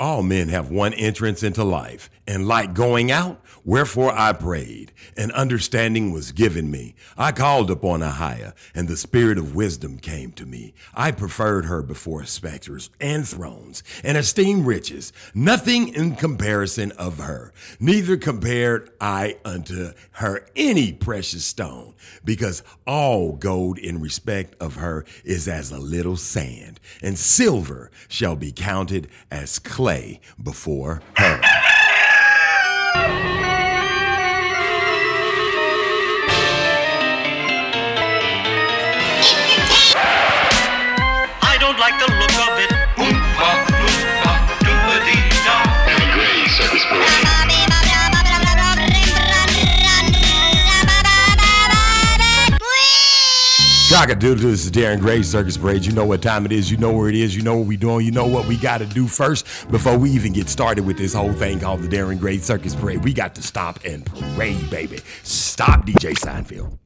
All men have one entrance into life, and like going out, wherefore I prayed, and understanding was given me. I called upon Ahiah, and the spirit of wisdom came to me. I preferred her before specters and thrones, and esteemed riches, nothing in comparison of her. Neither compared I unto her any precious stone, because all gold in respect of her is as a little sand, and silver shall be counted as clay before her. Cock-a-doodle, this is Darren Gray, Circus Parade. You know what time it is. You know where it is. You know what we're doing. You know what we got to do first before we even get started with this whole thing called the Darren Gray Circus Parade. We got to stop and parade, baby. Stop, DJ Seinfeld.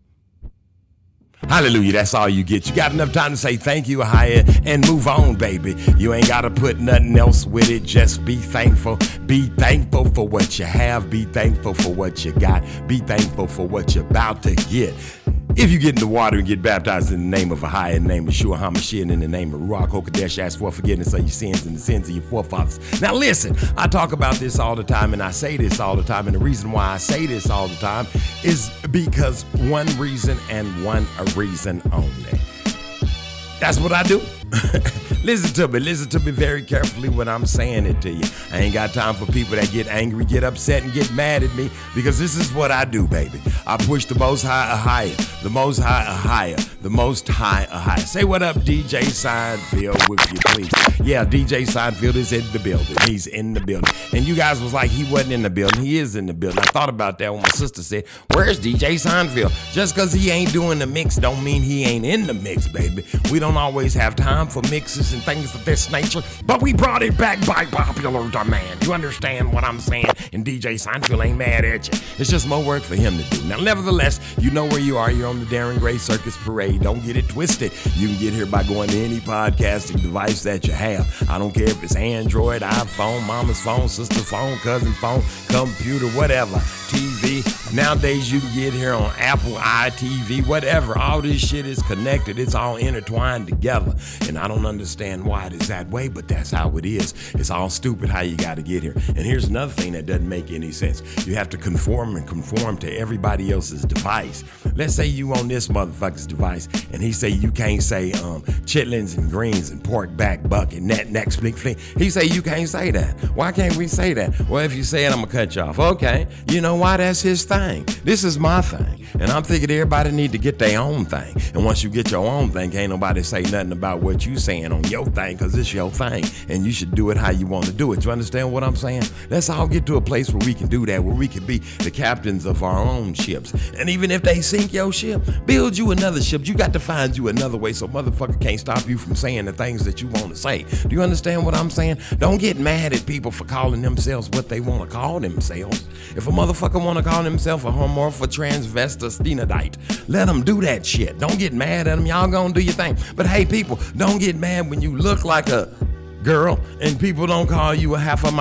Hallelujah. That's all you get. You got enough time to say thank you, Higher, and move on, baby. You ain't got to put nothing else with it. Just be thankful. Be thankful for what you have. Be thankful for what you got. Be thankful for what you're about to get. If you get in the water and get baptized in the name of a high, in the name of Shua HaMashiach, and in the name of Ruach HaKodesh, ask for forgiveness of your sins and the sins of your forefathers. Now listen, I talk about this all the time and I say this all the time, and the reason why I say this all the time is because one reason and one reason only. That's what I do. listen to me. Listen to me very carefully when I'm saying it to you. I ain't got time for people that get angry, get upset, and get mad at me because this is what I do, baby. I push the most high a higher, the most high a higher, the most high a higher. Say what up, DJ Seinfeld, would you please? Yeah, DJ Seinfeld is in the building. He's in the building. And you guys was like, he wasn't in the building. He is in the building. I thought about that when my sister said, Where's DJ Seinfeld? Just because he ain't doing the mix don't mean he ain't in the mix, baby. We don't always have time for mixes and things of this nature, but we brought it back by popular demand. You understand what I'm saying? And DJ Seinfeld ain't mad at you. It's just more work for him to do. Now, nevertheless, you know where you are. You're on the Darren Gray Circus Parade. Don't get it twisted. You can get here by going to any podcasting device that you have. I don't care if it's Android, iPhone, mama's phone, sister phone, cousin phone, computer, whatever, TV. Nowadays, you can get here on Apple, iTV, whatever. All this shit is connected. It's all intertwined together. And I don't understand why it is that way, but that's how it is. It's all stupid how you got to get here. And here's another thing that doesn't make any sense. You have to conform and conform to everybody else's device. Let's say you on this motherfucker's device, and he say you can't say um, chitlins and greens and pork back buck and net next flick flick. He say you can't say that. Why can't we say that? Well, if you say it, I'm gonna cut you off. Okay, you know why? That's his thing. This is my thing, and I'm thinking everybody need to get their own thing. And once you get your own thing, can't nobody say nothing about what you saying on your thing, cause it's your thing, and you should do it how you want to do it. You understand what I'm saying? Let's all get to a place where we can do that, where we can be the captains of our own ships. And even if they sink your ship, build you another ship. You got to find you another way, so motherfucker can't stop you from saying the things that you want to say. Do you understand what I'm saying? Don't get mad at people for calling themselves what they want to call themselves. If a motherfucker want to call himself a homorph or transvestite, let them do that shit. Don't get mad at them. Y'all gonna do your thing. But hey, people, don't get mad when you look like a girl and people don't call you a half a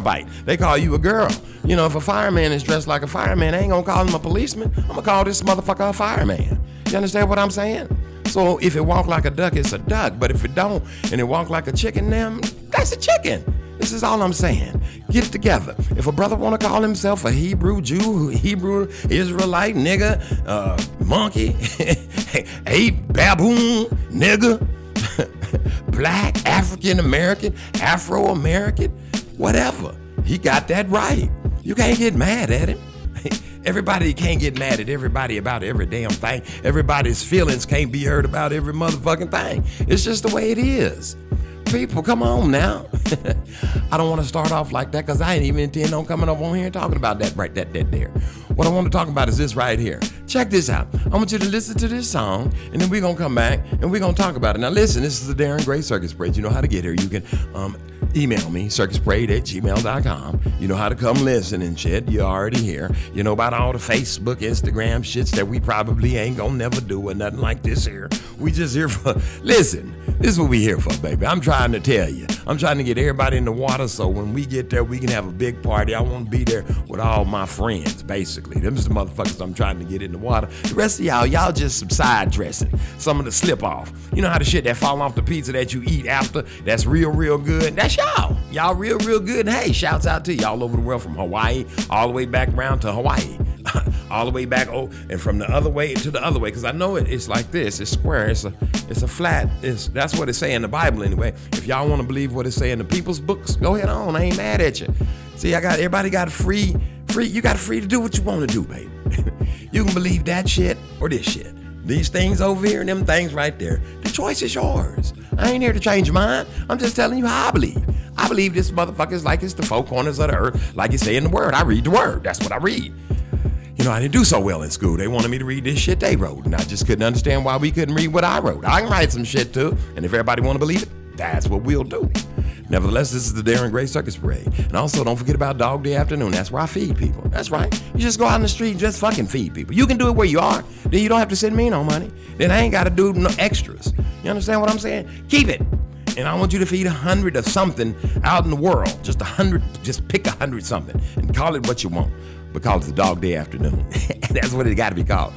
bite. They call you a girl. You know, if a fireman is dressed like a fireman, I ain't gonna call him a policeman. I'm gonna call this motherfucker a fireman. You understand what I'm saying? So if it walk like a duck, it's a duck. But if it don't and it walk like a chicken, then that's a chicken. This is all I'm saying. Get it together. If a brother want to call himself a Hebrew Jew, Hebrew Israelite, nigga, uh, monkey, ape, baboon, nigga, black, African American, Afro American, whatever. He got that right. You can't get mad at him. Everybody can't get mad at everybody about every damn thing. Everybody's feelings can't be heard about every motherfucking thing. It's just the way it is. People, come on now. I don't want to start off like that because I ain't even intend on coming up on here and talking about that right that that there. What I want to talk about is this right here. Check this out. I want you to listen to this song, and then we're gonna come back and we're gonna talk about it. Now listen, this is the Darren Gray Circus Parade. You know how to get here. You can um, email me, circusparade at gmail.com. You know how to come listen and shit. You're already here. You know about all the Facebook, Instagram shits that we probably ain't gonna never do or nothing like this here. We just here for listen, this is what we here for, baby. I'm trying to tell you. I'm trying to get everybody in the water so when we get there, we can have a big party. I want to be there with all my friends, basically. Them's the motherfuckers I'm trying to get in the water. The rest of y'all, y'all just some side dressing. Some of the slip off. You know how the shit that fall off the pizza that you eat after, that's real, real good? That's y'all. Y'all real, real good. And hey, shouts out to y'all over the world from Hawaii all the way back around to Hawaii. all the way back oh and from the other way to the other way. Because i know it, it's like this. It's square. It's a it's a flat it's that's what it say in the bible anyway. If y'all want to believe what it say in the people's books go ahead on. I ain't mad at you. See i got everybody got free free you got free to do what you want to do baby. You can believe that shit or this shit these things over here and them things right there. The choice is yours. I ain't here to change your mind. I'm just telling you how i believe. I believe this motherfucker is like it's the four corners of the earth like you say in the word. I read the word. That's what i read. You know, I didn't do so well in school. They wanted me to read this shit they wrote, and I just couldn't understand why we couldn't read what I wrote. I can write some shit too, and if everybody want to believe it, that's what we'll do. Nevertheless, this is the Darren Gray Circus Parade. And also, don't forget about Dog Day Afternoon. That's where I feed people. That's right. You just go out in the street and just fucking feed people. You can do it where you are. Then you don't have to send me no money. Then I ain't got to do no extras. You understand what I'm saying? Keep it. And I want you to feed a hundred of something out in the world. Just a hundred, just pick a hundred something and call it what you want because it's dog day afternoon. That's what it got to be called.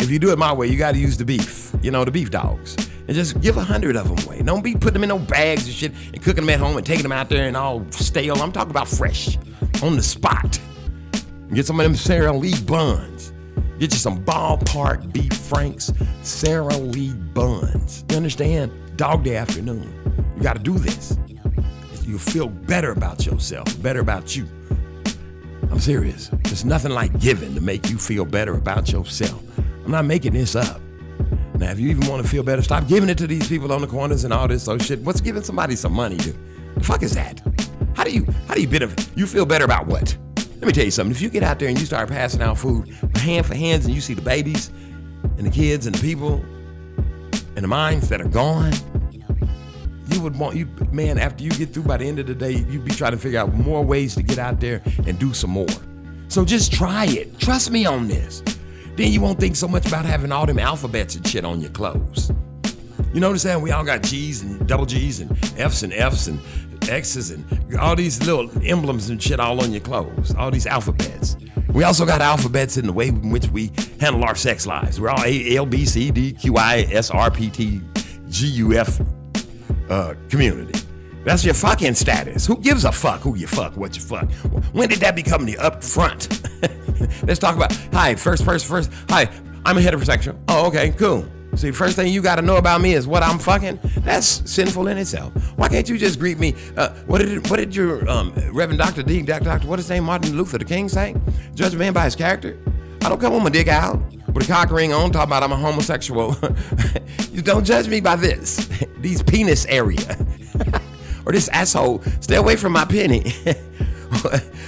If you do it my way, you got to use the beef, you know, the beef dogs. And just give a hundred of them away. Don't be putting them in no bags and shit and cooking them at home and taking them out there and all stale. I'm talking about fresh, on the spot. Get some of them Sara Lee buns. Get you some ballpark beef franks, Sara Lee buns. You understand? Dog day afternoon. You got to do this. You'll feel better about yourself, better about you. I'm serious. There's nothing like giving to make you feel better about yourself. I'm not making this up. Now, if you even want to feel better, stop giving it to these people on the corners and all this other shit. What's giving somebody some money to? The fuck is that? How do you how do you benefit? You feel better about what? Let me tell you something. If you get out there and you start passing out food hand for hands and you see the babies and the kids and the people and the minds that are gone, you would want you man after you get through by the end of the day you'd be trying to figure out more ways to get out there and do some more so just try it trust me on this then you won't think so much about having all them alphabets and shit on your clothes you notice that we all got g's and double g's and f's and f's and x's and all these little emblems and shit all on your clothes all these alphabets we also got alphabets in the way in which we handle our sex lives we're all a l b c d q i s r p t g u f uh, community. That's your fucking status. Who gives a fuck who you fuck, what you fuck? When did that become the up front? Let's talk about, hi, first, first, first. Hi, I'm a heterosexual. Oh, okay, cool. See, first thing you got to know about me is what I'm fucking. That's sinful in itself. Why can't you just greet me? Uh, what did what did your um, Reverend Doctor D, Doctor, what his name, Martin Luther the King say? Judge a man by his character. I don't come with my dick out with a cock ring on, talking about I'm a homosexual. you don't judge me by this, these penis area, or this asshole. Stay away from my penny.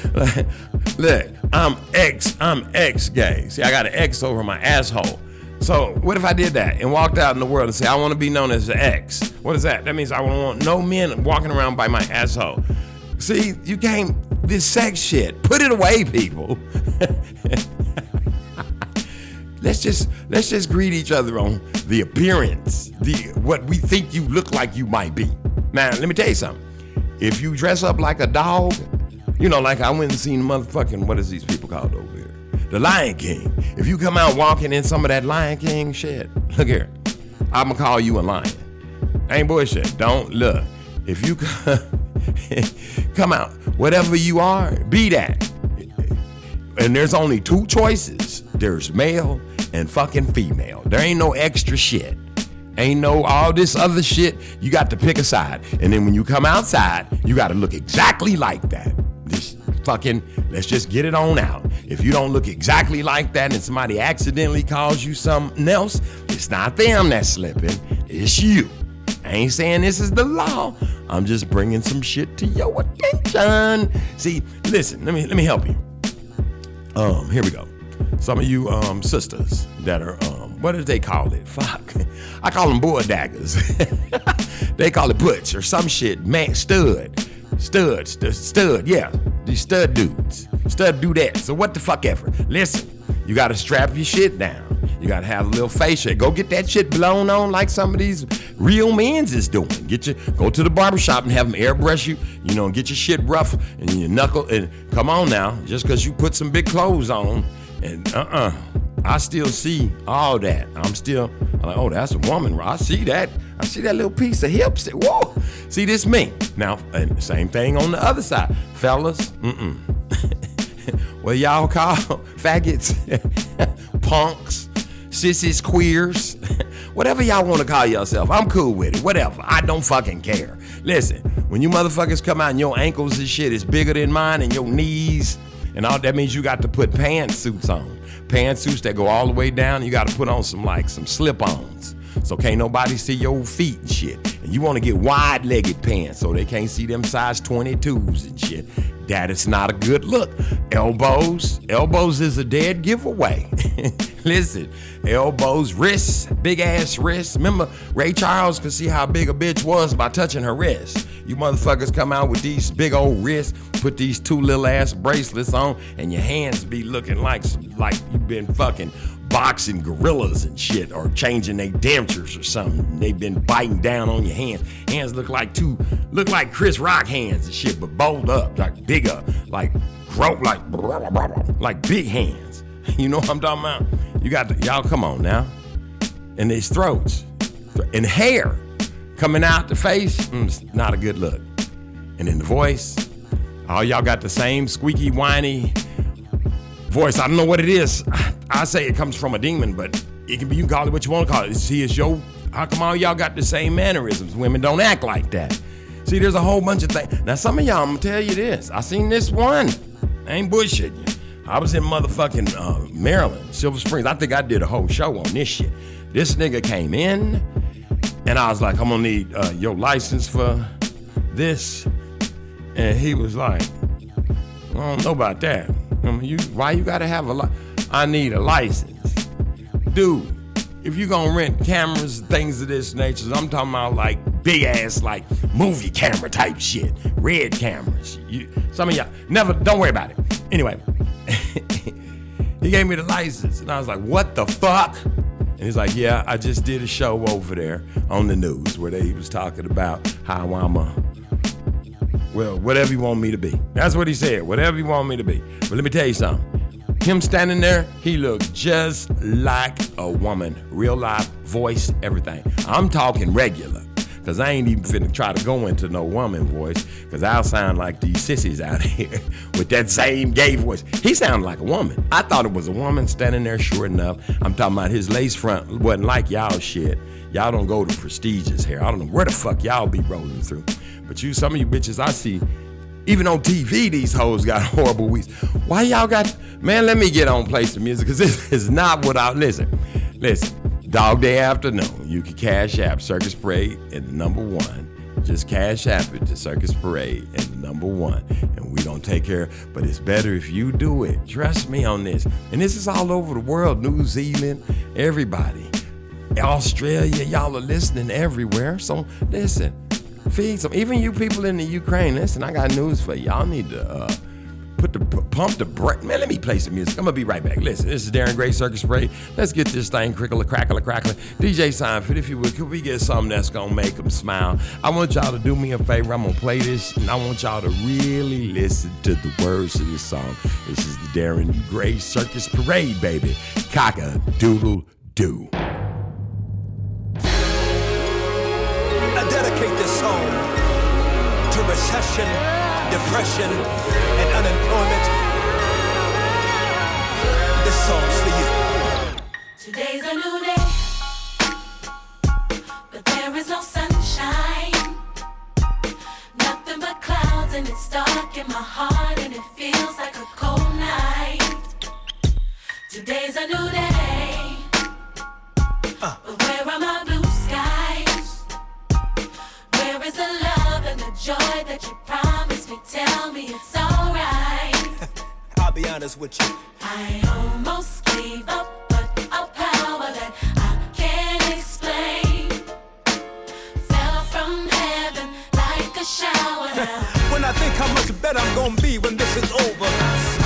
Look, I'm X. I'm X gay. See, I got an X over my asshole. So what if I did that and walked out in the world and say I want to be known as an X? What is that? That means I want no men walking around by my asshole. See, you can't this sex shit. Put it away, people. let's just let's just greet each other on the appearance, the what we think you look like you might be. Now, let me tell you something. If you dress up like a dog, you know, like I went and seen motherfucking what is these people called over here? The Lion King. If you come out walking in some of that Lion King shit, look here. I'ma call you a lion. Ain't bullshit. Don't look. If you come out, whatever you are, be that. And there's only two choices. There's male and fucking female. There ain't no extra shit. Ain't no all this other shit. You got to pick a side. And then when you come outside, you got to look exactly like that. This fucking, let's just get it on out. If you don't look exactly like that and somebody accidentally calls you something else, it's not them that's slipping, it's you. I ain't saying this is the law. I'm just bringing some shit to your attention. See, listen, let me let me help you. Um, here we go. Some of you um sisters that are um, what do they call it? Fuck, I call them boy daggers. they call it butch or some shit. Man, stud, stud, stud, stud. Yeah, these stud dudes, stud dudettes. So what the fuck ever. Listen, you gotta strap your shit down. You gotta have a little facial. Go get that shit blown on like some of these real men's is doing. Get your go to the barbershop and have them airbrush you. You know, get your shit rough and your knuckle. And come on now, just because you put some big clothes on, and uh-uh. I still see all that. I'm still I'm like, oh, that's a woman. I see that. I see that little piece of hips. Whoa. See this me. Now, and same thing on the other side. Fellas, mm-mm. what y'all call faggots, punks, sissies, queers, whatever y'all want to call yourself. I'm cool with it. Whatever. I don't fucking care. Listen, when you motherfuckers come out and your ankles and shit is bigger than mine and your knees and all that means you got to put pantsuits on. Pantsuits that go all the way down. You got to put on some like some slip-ons. So can't nobody see your feet and shit. And you want to get wide-legged pants so they can't see them size 22s and shit. That is not a good look. Elbows, elbows is a dead giveaway. Listen, elbows, wrists, big ass wrists. Remember, Ray Charles could see how big a bitch was by touching her wrist. You motherfuckers come out with these big old wrists, put these two little ass bracelets on, and your hands be looking like like you've been fucking boxing gorillas and shit, or changing their dentures or something. They've been biting down on your hands. Hands look like two, look like Chris Rock hands and shit, but bowled up, like bigger, like grow, like like big hands. You know what I'm talking about? You got the, y'all come on now, and these throats and hair coming out the face, mm, not a good look. And then the voice, all y'all got the same squeaky, whiny voice. I don't know what it is. I say it comes from a demon, but it can be you call it what you want to call it. See, it's your how come all y'all got the same mannerisms? Women don't act like that. See, there's a whole bunch of things. Now, some of y'all, I'm gonna tell you this. I seen this one. I ain't bullshitting you. I was in motherfucking uh, Maryland, Silver Springs. I think I did a whole show on this shit. This nigga came in, and I was like, I'm gonna need uh, your license for this. And he was like, I don't know about that. I mean, you, why you gotta have a li- I need a license. Dude, if you gonna rent cameras, things of this nature, I'm talking about like big ass, like movie camera type shit, red cameras. You, some of y'all never, don't worry about it. Anyway, he gave me the license, and I was like, what the fuck? And he's like, yeah, I just did a show over there on the news where they was talking about how I'm a well, whatever you want me to be. That's what he said, whatever you want me to be. But let me tell you something. Him standing there, he looked just like a woman. Real life, voice, everything. I'm talking regular. Cause I ain't even finna try to go into no woman voice, cause I'll sound like these sissies out here with that same gay voice. He sounded like a woman. I thought it was a woman standing there, sure enough. I'm talking about his lace front wasn't like y'all shit. Y'all don't go to prestigious hair. I don't know where the fuck y'all be rolling through. But you, some of you bitches I see, even on TV, these hoes got horrible weeks. Why y'all got, man, let me get on play some music, because this is not what I, listen, listen, Dog Day Afternoon, you can cash app Circus Parade and the number one. Just cash app it to Circus Parade and the number one. And we don't take care, but it's better if you do it. Trust me on this. And this is all over the world, New Zealand, everybody. Australia, y'all are listening everywhere. So listen, feed some. Even you people in the Ukraine, listen, I got news for you. Y'all need to uh, put the pump the brake. Man, let me play some music. I'm gonna be right back. Listen, this is Darren Gray Circus Parade. Let's get this thing crickle crackle crackle. DJ Seinfeld, if you would, could we get something that's gonna make them smile? I want y'all to do me a favor. I'm gonna play this, and I want y'all to really listen to the words of this song. This is the Darren Gray Circus Parade, baby. Cock a doodle doo. I dedicate this song to recession, depression, and unemployment. This song's for you. Today's a new day, but there is no sunshine. Nothing but clouds, and it's dark in my heart, and it feels like a cold night. Today's a new day, uh. but where are my blue? Where is the love and the joy that you promised me? Tell me it's alright. I'll be honest with you. I almost gave up, but a power that I can't explain fell from heaven like a shower. When I think how much better I'm gonna be when this is over.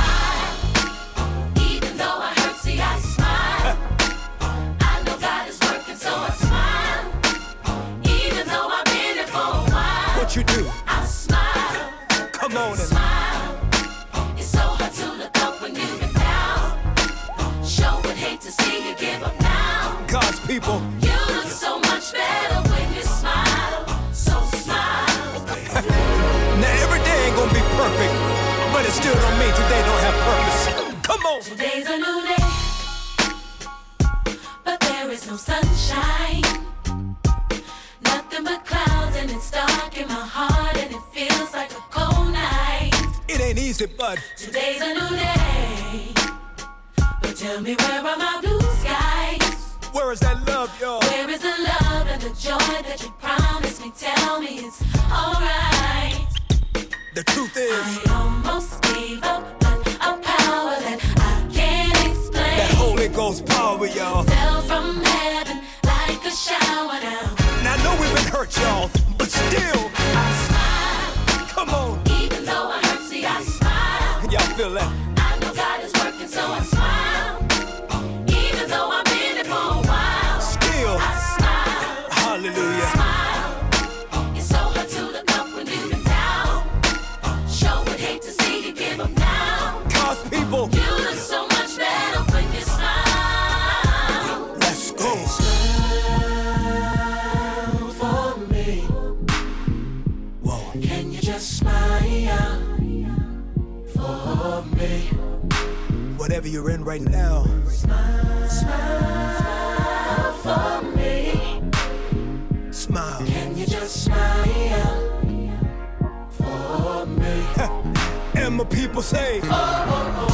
Much better when you smile. So smile. Now every day ain't gonna be perfect, but it still don't mean today don't have purpose. Come on. Today's a new day, but there is no sunshine. Nothing but clouds, and it's dark in my heart, and it feels like a cold night. It ain't easy, but Today's a new day, but tell me where are my blue skies? Where is that love, y'all? Where is the love and the joy that you promised me? Tell me it's alright. The truth is, I almost gave up, but a power that I can't explain. that Holy Ghost power, y'all. fell from heaven like a shower down. Now I know we've been hurt, y'all, but still, I smile, come on. even though I hurt, see I smile. Y'all feel that? You're in right now, Smile for me. smile. Can you just smile for me? And my people say, You look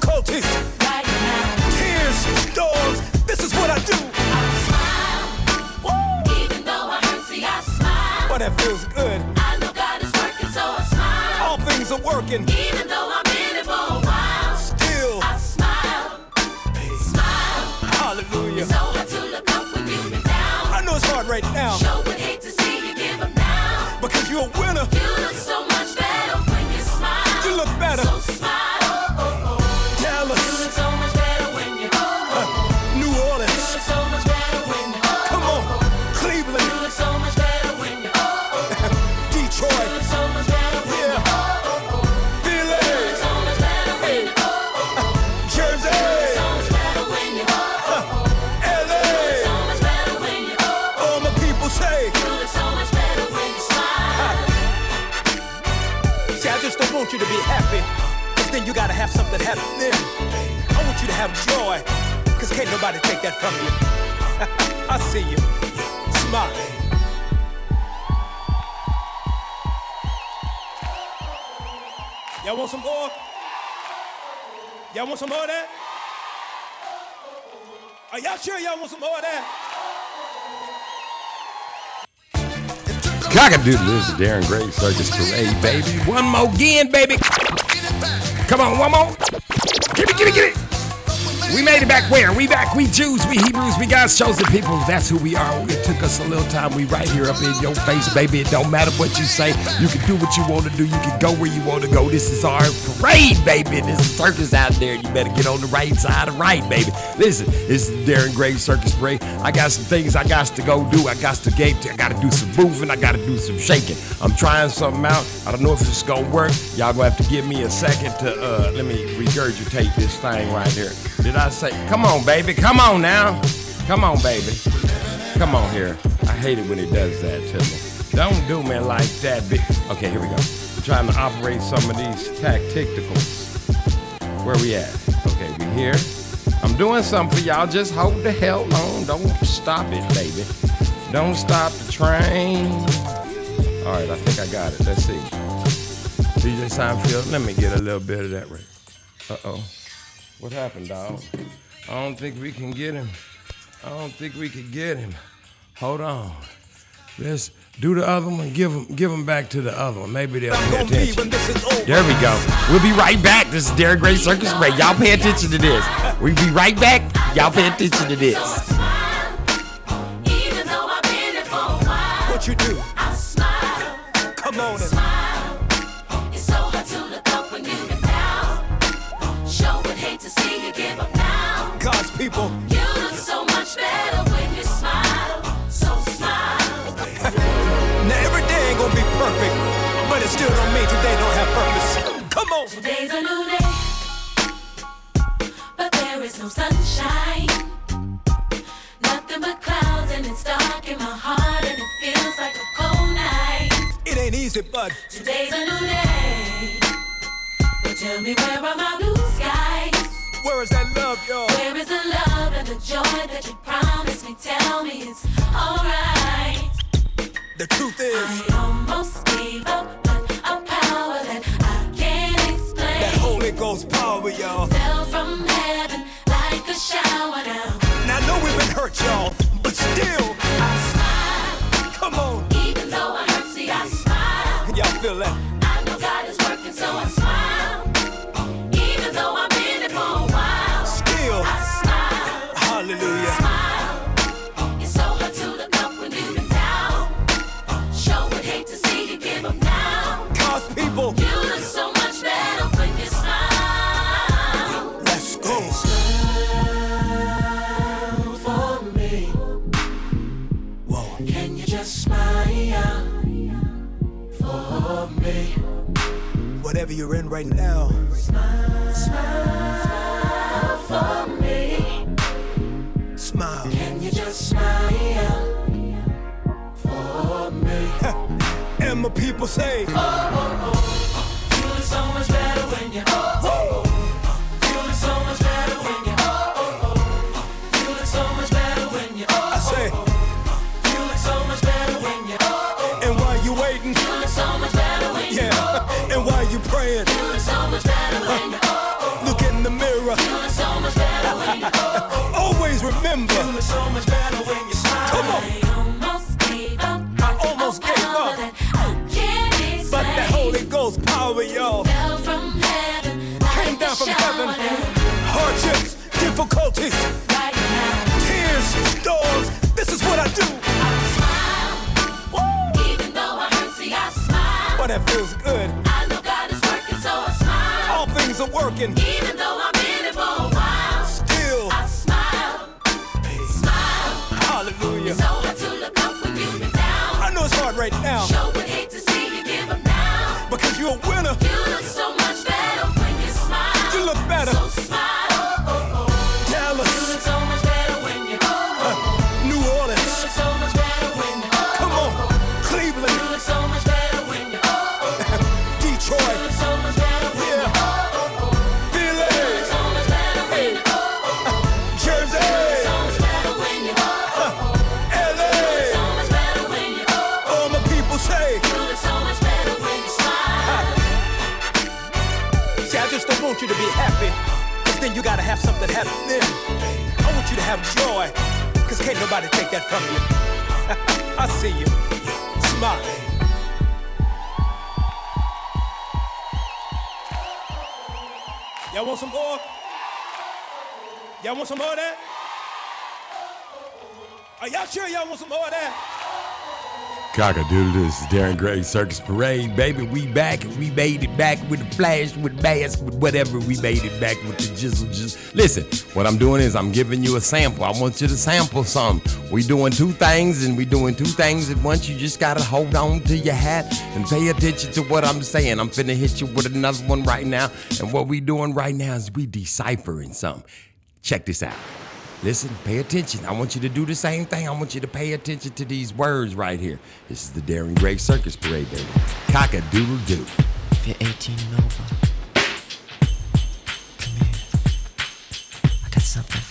difficulties, Right now, tears, storms. This is what I do. I smile. Even though I hurt, see, I smile. But that feels good. I know God is working, so I smile. All things are working. Even something happen. I want you to have joy, because can't nobody take that from you. I see you. Smile. Y'all want some more? Y'all want some more of that? Are y'all sure y'all want some more of that? Cockadoodle, this is Darren Gray, Circus Parade, baby. One more again, baby. Come on, one more. Get it, get it. We made it back where? We back. We Jews, we Hebrews, we God's chosen people. That's who we are. It took us a little time. We right here up in your face, baby. It don't matter what you say. You can do what you want to do. You can go where you want to go. This is our parade, baby. There's a circus out there. You better get on the right side of right, baby. Listen, this is Darren Gray Circus Parade. I got some things I got to go do. I got to game. I got to do some moving. I got to do some shaking. I'm trying something out. I don't know if it's gonna work. Y'all gonna have to give me a second to uh, let me regurgitate this thing right here. Did I say? Come on, baby. Come on now. Come on, baby. Come on here. I hate it when it does that to me. Don't do me like that, big. Okay, here we go. I'm trying to operate some of these tacticals. Where we at? Okay, we here. I'm doing something for y'all. Just hold the hell on. Don't stop it, baby. Don't stop the train. All right, I think I got it. Let's see. DJ Seinfeld, let me get a little bit of that right. Uh oh. What happened, dog? I don't think we can get him. I don't think we could get him. Hold on. Let's do the other one. Give him, give him back to the other one. Maybe they'll I'm pay gonna be attention. when this is over. There we go. We'll be right back. This is Derek Gray Circus Ray. Y'all pay attention to this. We'll be right back. Y'all pay attention to this. Smile, even though I've been here for a while. What you do? I smile, Come on people. You look so much better when you smile. So smile. Now every day ain't gonna be perfect, but it still don't mean today don't have purpose. Come on. Today's a new day, but there is no sunshine. Nothing but clouds, and it's dark in my heart, and it feels like a cold night. It ain't easy, but Today's a new day, but tell me where are my blue skies? Where is that love, y'all? Where is the love and the joy that you promised me? Tell me it's alright. The truth is, I almost gave up, but a power that I can't explain. that Holy Ghost power, y'all. fell from heaven like a shower down. Now I know we've been hurt, y'all, but still, I smile, come on. even though I hurt, see I smile. Y'all feel that? Whatever you're in right now, Smile for me. smile. Can you just smile for me? And my people say, Oh oh oh, You look so much better when you. You heaven. Hardships, difficulties, Right tears, storms. This is what I do. I smile. Even though I hurt, see, I smile. But that feels good. I know God is working, so I smile. All things are working. Even though I'm in it for a while, Still, I smile. Smile. hallelujah. So hard to look up when you've down. I know it's hard right now have joy, cause can't nobody take that from you. I see you. Smile. Y'all want some more? Y'all want some more of that? Are y'all sure y'all want some more of that? Cockadoodle, this is Darren Gray Circus Parade. Baby, we back. We made it back with the flash, with bass, with whatever. We made it back with the jizzle. Just listen, what I'm doing is I'm giving you a sample. I want you to sample some. We doing two things, and we doing two things at once. You just gotta hold on to your hat and pay attention to what I'm saying. I'm finna hit you with another one right now. And what we doing right now is we deciphering something. Check this out. Listen, pay attention. I want you to do the same thing. I want you to pay attention to these words right here. This is the Darren Gray Circus Parade, baby. Cock a doodle doo. If you're 18 and over, come here. I got something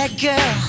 that, girl.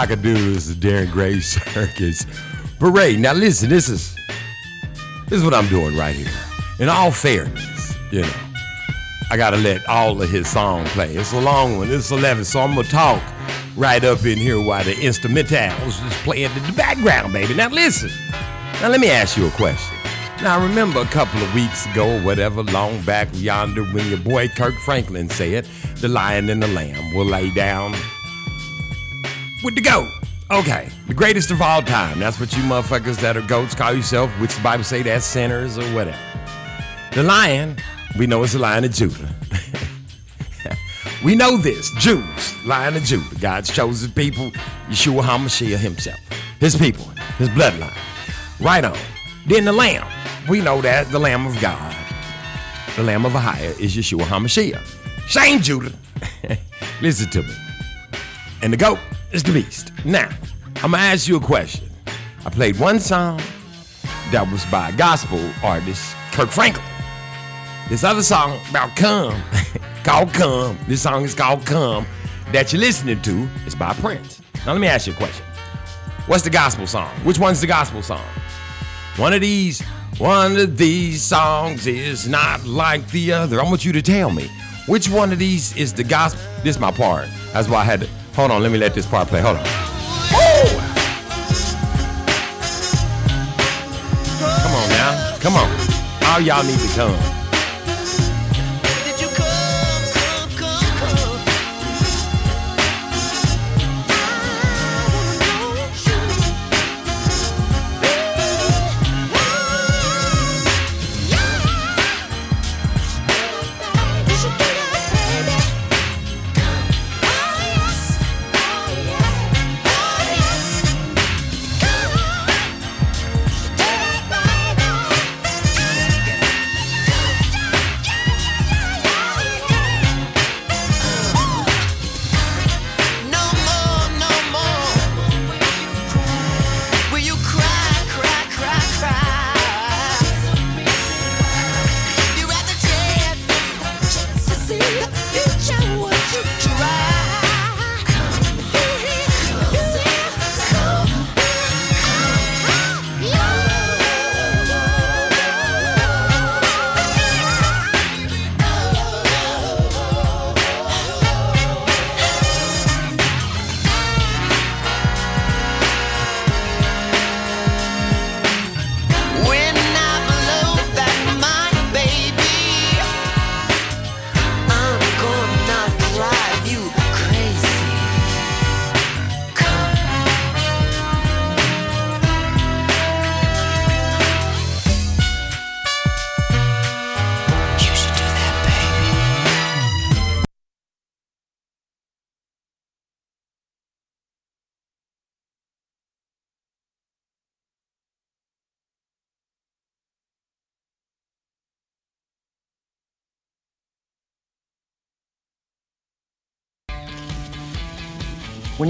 Now, Cockadoo is the Darren Gray Circus Parade. Now, listen, this is this is what I'm doing right here. In all fairness, you know, I gotta let all of his song play. It's a long one. It's 11, so I'm gonna talk right up in here while the instrumentals is playing in the background, baby. Now, listen. Now, let me ask you a question. Now, I remember a couple of weeks ago, whatever, long back yonder, when your boy Kirk Franklin said, "The lion and the lamb will lay down with the goat. Okay, the greatest of all time. That's what you motherfuckers that are goats call yourself, which the Bible say that's sinners or whatever. The lion, we know it's the lion of Judah. we know this, Jews, lion of Judah, God's chosen people, Yeshua HaMashiach himself, his people, his bloodline. Right on. Then the lamb, we know that, the lamb of God. The lamb of Ahiah is Yeshua HaMashiach. Same Judah. Listen to me and the goat is the beast. Now, I'm gonna ask you a question. I played one song that was by gospel artist, Kirk Franklin. This other song about come, called Come. This song is called Come that you're listening to is by Prince. Now let me ask you a question. What's the gospel song? Which one's the gospel song? One of these, one of these songs is not like the other. I want you to tell me which one of these is the gospel. This is my part. That's why I had to. Hold on, let me let this part play. Hold on. Woo! Come on now. Come on. All y'all need to come.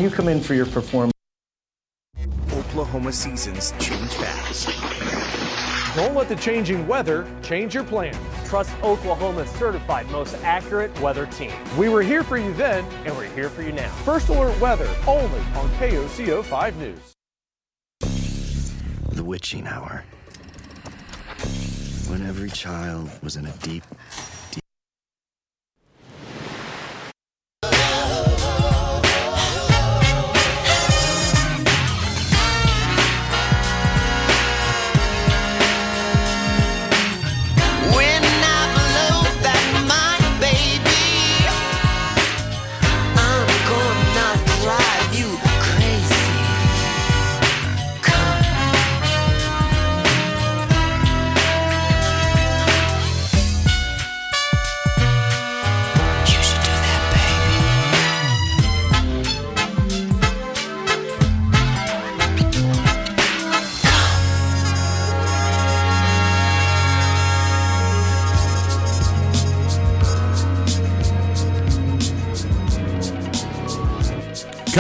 When you come in for your performance. Oklahoma seasons change fast. Don't let the changing weather change your plans. Trust Oklahoma's certified most accurate weather team. We were here for you then, and we're here for you now. First Alert Weather, only on KOCO 5 News. The witching hour. When every child was in a deep,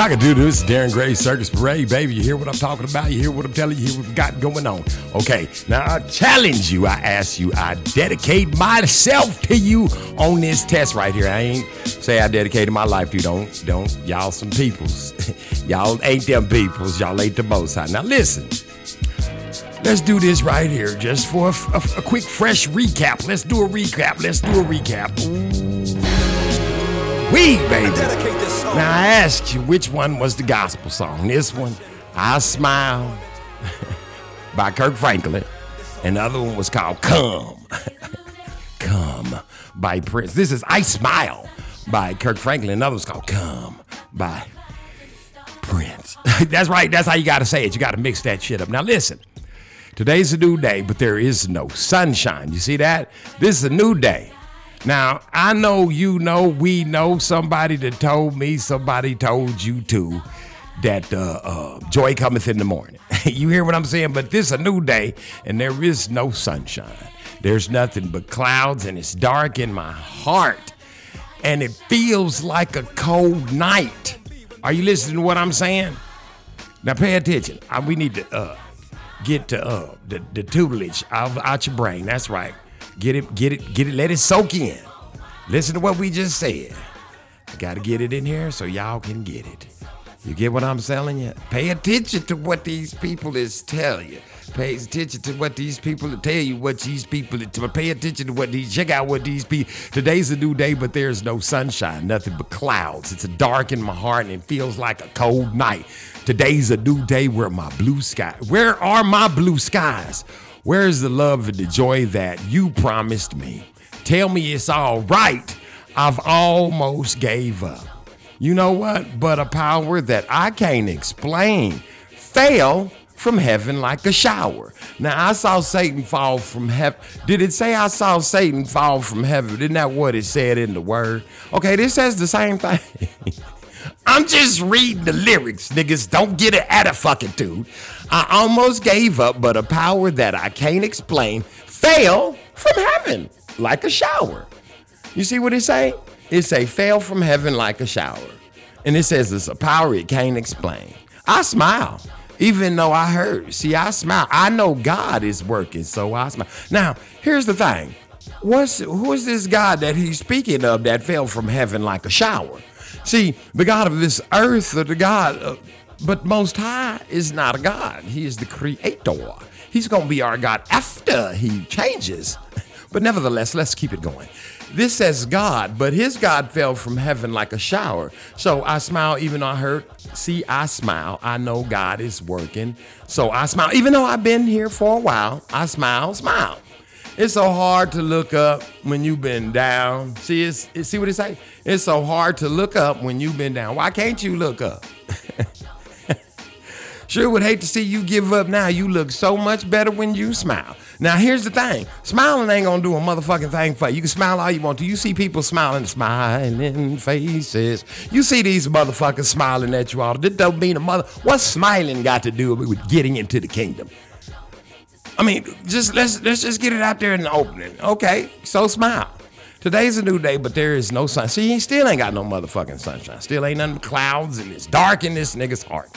Cockadoodle, this is Darren Gray Circus Parade, baby. You hear what I'm talking about? You hear what I'm telling you? You hear what we got going on? Okay, now I challenge you. I ask you. I dedicate myself to you on this test right here. I ain't say I dedicated my life to you. Don't, don't. Y'all some peoples. y'all ain't them peoples. Y'all ain't the most high. Now listen. Let's do this right here, just for a, a- a quick, fresh recap. Let's do a recap. Let's do a recap. We, baby. Now I asked you which one was the gospel song. This one, I Smile by Kirk Franklin. And the other one was called Come. Come by Prince. This is I Smile by Kirk Franklin. Another was called Come by Prince. that's right. That's how you got to say it. You got to mix that shit up. Now listen. Today's a new day, but there is no sunshine. You see that? This is a new day. Now, I know you know, we know somebody that told me, somebody told you too, that uh, uh, joy cometh in the morning. you hear what I'm saying? But this is a new day, and there is no sunshine. There's nothing but clouds, and it's dark in my heart, and it feels like a cold night. Are you listening to what I'm saying? Now, pay attention. Uh, we need to uh, get to uh, the, the tutelage out, out your brain. That's right. Get it, get it, get it, let it soak in. Listen to what we just said. I gotta get it in here so y'all can get it. You get what I'm selling you? Pay attention to what these people is telling you. Pay attention to what these people tell you. What these people pay attention to what these. Check out what these people. Today's a new day, but there's no sunshine. Nothing but clouds. It's dark in my heart, and it feels like a cold night. Today's a new day. Where my blue sky? Where are my blue skies? Where is the love and the joy that you promised me? Tell me it's all right. I've almost gave up. You know what? But a power that I can't explain fell from heaven like a shower. Now I saw Satan fall from heaven. Did it say I saw Satan fall from heaven? Isn't that what it said in the word? Okay, this says the same thing. I'm just reading the lyrics, niggas. Don't get an attitude. I almost gave up, but a power that I can't explain fell from heaven like a shower. You see what it say? It say fell from heaven like a shower. And it says it's a power it can't explain. I smile. Even though I heard, see, I smile. I know God is working, so I smile. Now, here's the thing. What's who is this God that he's speaking of that fell from heaven like a shower? See, the God of this earth, or the God, of, but Most High is not a God. He is the Creator. He's going to be our God after He changes. But nevertheless, let's keep it going. This says God, but his God fell from heaven like a shower. So I smile even though I hurt. See, I smile. I know God is working. So I smile. Even though I've been here for a while, I smile, smile. It's so hard to look up when you've been down. See, it's, it- see what it say? It's so hard to look up when you've been down. Why can't you look up? Sure would hate to see you give up now. You look so much better when you smile. Now, here's the thing smiling ain't gonna do a motherfucking thing for you. You can smile all you want to. You see people smiling, smiling faces. You see these motherfuckers smiling at you all. This don't mean a mother. What's smiling got to do with getting into the kingdom? I mean, just let's let's just get it out there in the opening. Okay, so smile. Today's a new day, but there is no sun. See, he still ain't got no motherfucking sunshine. Still ain't nothing but clouds, and it's dark in this nigga's heart.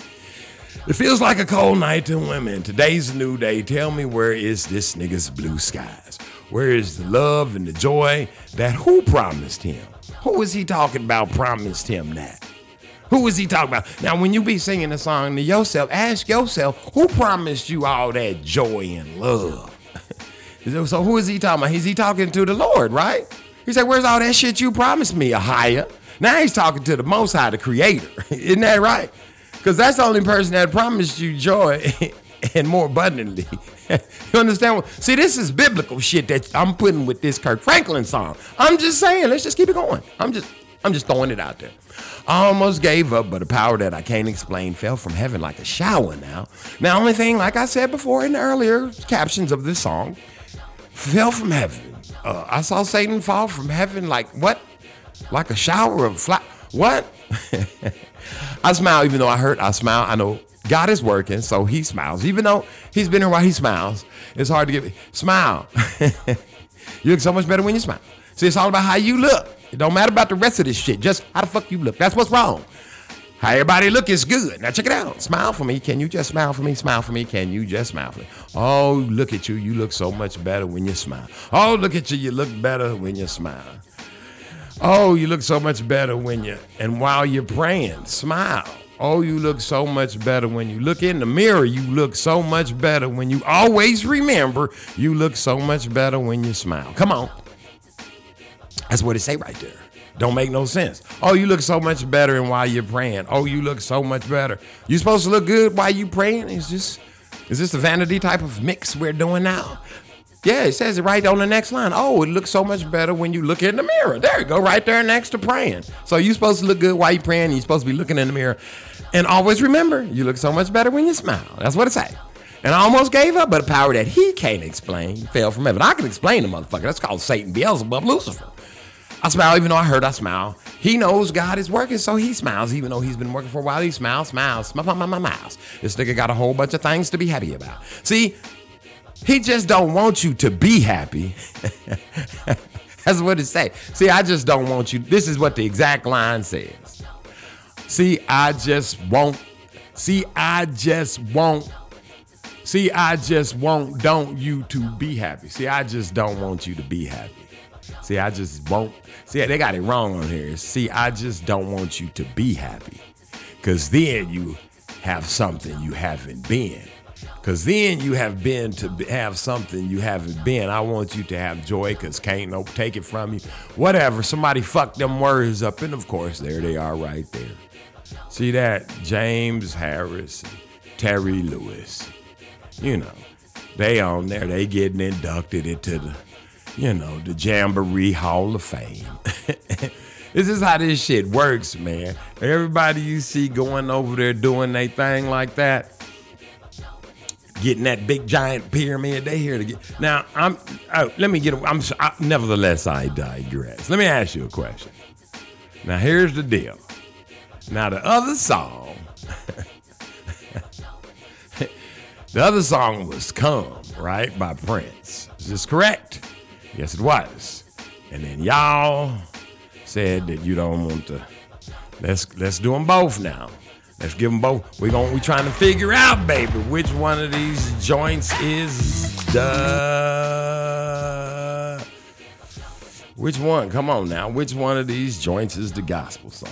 It feels like a cold night to women. Today's a new day. Tell me where is this nigga's blue skies? Where is the love and the joy that who promised him? Who is he talking about promised him that? Who is he talking about? Now, when you be singing a song to yourself, ask yourself, who promised you all that joy and love? so who is he talking about? Is he talking to the Lord, right? He said, where's all that shit you promised me, Ahia? Now he's talking to the Most High, the Creator. Isn't that right? Because that's the only person that promised you joy and more abundantly. you understand? See, this is biblical shit that I'm putting with this Kirk Franklin song. I'm just saying, let's just keep it going. I'm just, I'm just throwing it out there. I almost gave up, but a power that I can't explain fell from heaven like a shower. Now, now, only thing, like I said before in the earlier captions of this song, fell from heaven. Uh, I saw Satan fall from heaven like what? Like a shower of fly. What? I smile even though I hurt. I smile. I know God is working, so he smiles. Even though he's been here while he smiles, it's hard to get smile. you look so much better when you smile. See, it's all about how you look. It don't matter about the rest of this shit. Just how the fuck you look. That's what's wrong. How everybody look is good. Now check it out. Smile for me. Can you just smile for me? Smile for me. Can you just smile for me? Oh, look at you. You look so much better when you smile. Oh, look at you. You look better when you smile. Oh, you look so much better when you, and while you're praying, smile. Oh, you look so much better when you look in the mirror. You look so much better when you always remember you look so much better when you smile. Come on. That's what it say right there. Don't make no sense. Oh, you look so much better and while you're praying. Oh, you look so much better. You supposed to look good while you praying? Is this is this the vanity type of mix we're doing now? Yeah, it says it right on the next line. Oh, it looks so much better when you look in the mirror. There you go, right there next to praying. So you're supposed to look good while you're praying. You're supposed to be looking in the mirror. And always remember, you look so much better when you smile. That's what it say. And I almost gave up, but a power that he can't explain fell from heaven. I can explain the motherfucker. That's called Satan, Beelzebub, Lucifer. I smile even though I hurt, I smile. He knows God is working, so he smiles. Even though he's been working for a while, he smiles, smiles, smiles, smiles, smiles. This nigga got a whole bunch of things to be happy about. See, he just don't want you to be happy. That's what it say. See, I just don't want you. This is what the exact line says. See, I just won't. See, I just won't. See, I just won't. don't you to be happy. See, I just don't want you to be happy. See, I just won't. See, they got it wrong on here. See, I just don't want you to be happy. Cause then you have something you haven't been. Cause then you have been to have something you haven't been. I want you to have joy, cause can't no take it from you. Whatever. Somebody fucked them words up, and of course there they are right there. See that James Harris, Terry Lewis. You know, they on there. They getting inducted into the, you know, the Jamboree Hall of Fame. this is how this shit works, man. Everybody you see going over there doing their thing like that getting that big giant pyramid. They here to get. Now I'm. Oh, let me get. I'm. I, nevertheless, I digress. Let me ask you a question. Now here's the deal. Now the other song. the other song was "Come" right by Prince. Is this correct? Yes, it was. And then y'all said that you don't want to. Let's let's do them both now. Let's give them both. We going we trying to figure out, baby, which one of these joints is the which one? Come on now. Which one of these joints is the gospel song?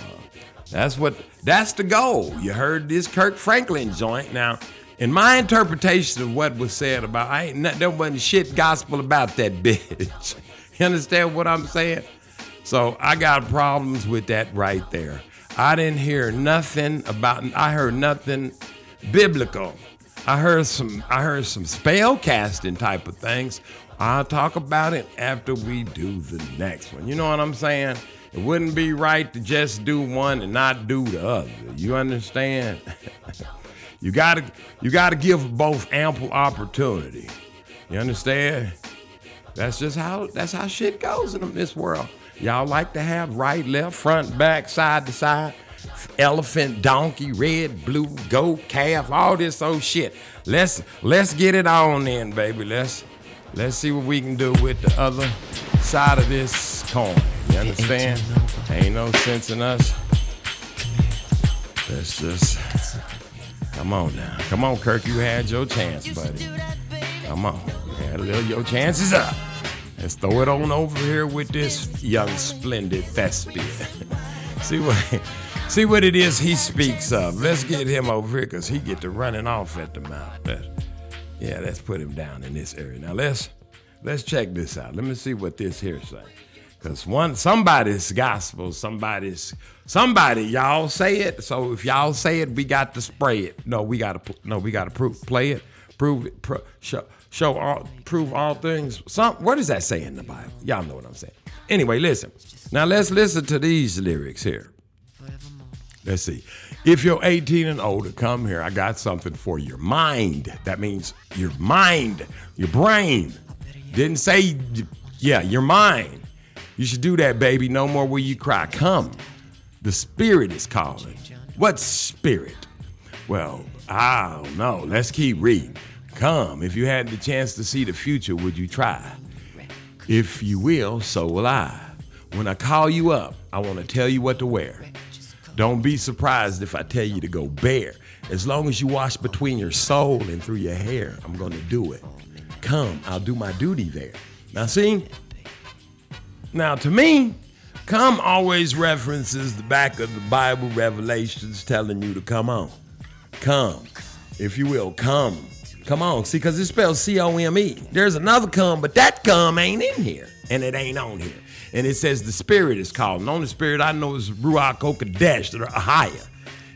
That's what that's the goal. You heard this Kirk Franklin joint. Now, in my interpretation of what was said about I ain't not, there wasn't shit gospel about that bitch. you understand what I'm saying? So I got problems with that right there. I didn't hear nothing about. I heard nothing biblical. I heard some. I heard some spell casting type of things. I'll talk about it after we do the next one. You know what I'm saying? It wouldn't be right to just do one and not do the other. You understand? you gotta. You gotta give both ample opportunity. You understand? That's just how. That's how shit goes in this world. Y'all like to have right, left, front, back, side to side, elephant, donkey, red, blue, goat, calf, all this old shit. Let's let's get it on then, baby. Let's let's see what we can do with the other side of this coin. You understand? Ain't no sense in us. Let's just come on now. Come on, Kirk. You had your chance, buddy. Come on. You had a little your chances up. Let's throw it on over here with this young splendid thespian. see what see what it is he speaks of. Let's get him over here because he get to running off at the mouth. Let's- yeah, let's put him down in this area. Now let's let's check this out. Let me see what this here say. Cause one somebody's gospel, somebody's somebody y'all say it. So if y'all say it, we got to spray it. No, we got to no, we got to prove play it, prove it, pro, show show all prove all things. Some what does that say in the Bible? Y'all know what I'm saying. Anyway, listen. Now let's listen to these lyrics here. Let's see. If you're 18 and older, come here. I got something for your mind. That means your mind, your brain. Didn't say, yeah, your mind. You should do that, baby. No more will you cry. Come. The spirit is calling. What spirit? Well, I don't know. Let's keep reading. Come. If you had the chance to see the future, would you try? If you will, so will I. When I call you up, I want to tell you what to wear. Don't be surprised if I tell you to go bare. As long as you wash between your soul and through your hair, I'm going to do it. Come, I'll do my duty there. Now, see? Now, to me, come always references the back of the Bible revelations telling you to come on. Come, if you will, come. Come on. See, because it spells C O M E. There's another come, but that come ain't in here, and it ain't on here. And it says the Spirit is called. And the only Spirit I know is Ruach Kodesh, the Ahaya.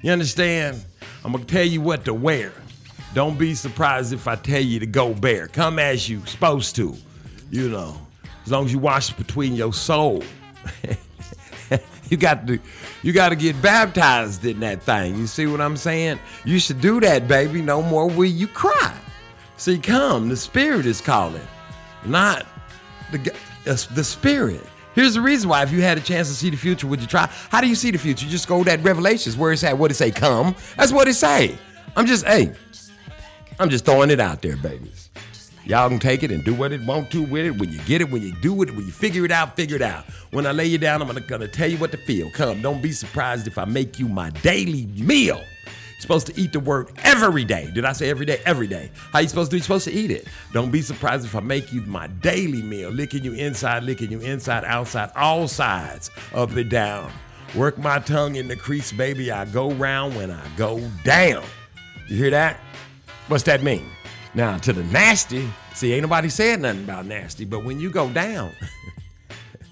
You understand? I'm to tell you what to wear. Don't be surprised if I tell you to go bare. Come as you supposed to, you know, as long as you wash between your soul. you got to you got to get baptized in that thing. You see what I'm saying? You should do that, baby. No more will you cry. See, come, the spirit is calling, not the the spirit. Here's the reason why. If you had a chance to see the future, would you try? How do you see the future? You just go that Revelations where it's at. What it say? Come. That's what it say. I'm just hey. I'm just throwing it out there, babies. Y'all can take it and do what it want to with it. When you get it, when you do it, when you figure it out, figure it out. When I lay you down, I'm gonna, gonna tell you what to feel. Come, don't be surprised if I make you my daily meal. You're supposed to eat the word every day. Did I say every day? Every day. How you supposed to do? You're supposed to eat it. Don't be surprised if I make you my daily meal, licking you inside, licking you inside, outside, all sides, up and down. Work my tongue in the crease, baby. I go round when I go down. You hear that? What's that mean? Now to the nasty, see, ain't nobody said nothing about nasty, but when you go down,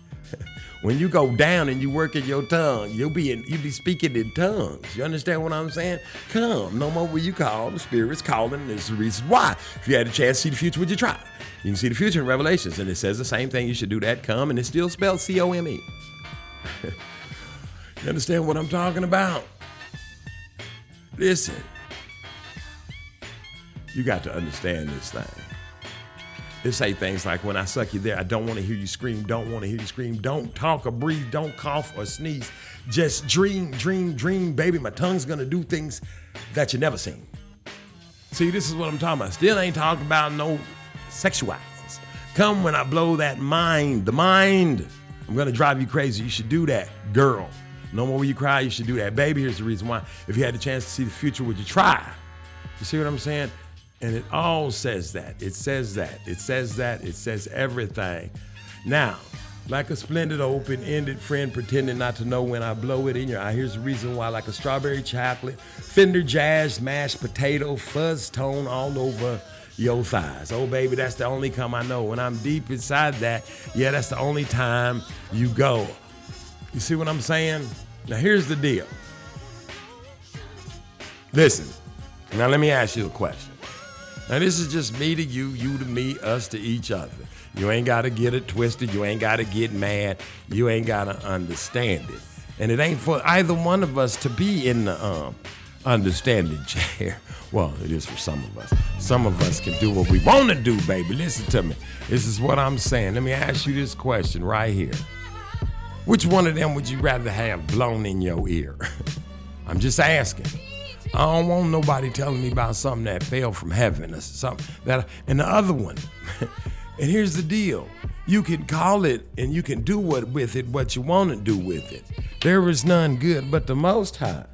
when you go down and you work in your tongue, you'll be in, you be speaking in tongues. You understand what I'm saying? Come, no more will you call. The spirit's calling. There's the reason why. If you had a chance to see the future, would you try? You can see the future in Revelations, and it says the same thing. You should do that. Come, and it's still spelled C O M E. You understand what I'm talking about? Listen, you got to understand this thing. It say things like, when I suck you there, I don't want to hear you scream, don't want to hear you scream, don't talk or breathe, don't cough or sneeze. Just dream, dream, dream, baby. My tongue's gonna do things that you never seen. See, this is what I'm talking about. Still ain't talking about no sexuals. Come when I blow that mind, the mind. I'm gonna drive you crazy. You should do that, girl. No more will you cry. You should do that, baby. Here's the reason why. If you had the chance to see the future, would you try? You see what I'm saying? And it all says that. It says that. It says that. It says everything. Now, like a splendid open-ended friend pretending not to know when I blow it in your eye. Here's the reason why, like a strawberry chocolate, Fender Jazz, mashed potato, fuzz tone all over your thighs. Oh, baby, that's the only come I know. When I'm deep inside that, yeah, that's the only time you go. You see what I'm saying? Now, here's the deal. Listen, now let me ask you a question. Now, this is just me to you, you to me, us to each other. You ain't got to get it twisted. You ain't got to get mad. You ain't got to understand it. And it ain't for either one of us to be in the um, understanding chair. Well, it is for some of us. Some of us can do what we want to do, baby. Listen to me. This is what I'm saying. Let me ask you this question right here. Which one of them would you rather have blown in your ear? I'm just asking. I don't want nobody telling me about something that fell from heaven or something that. And the other one, and here's the deal: You can call it and you can do what with it what you want to do with it. There is none good but the Most High.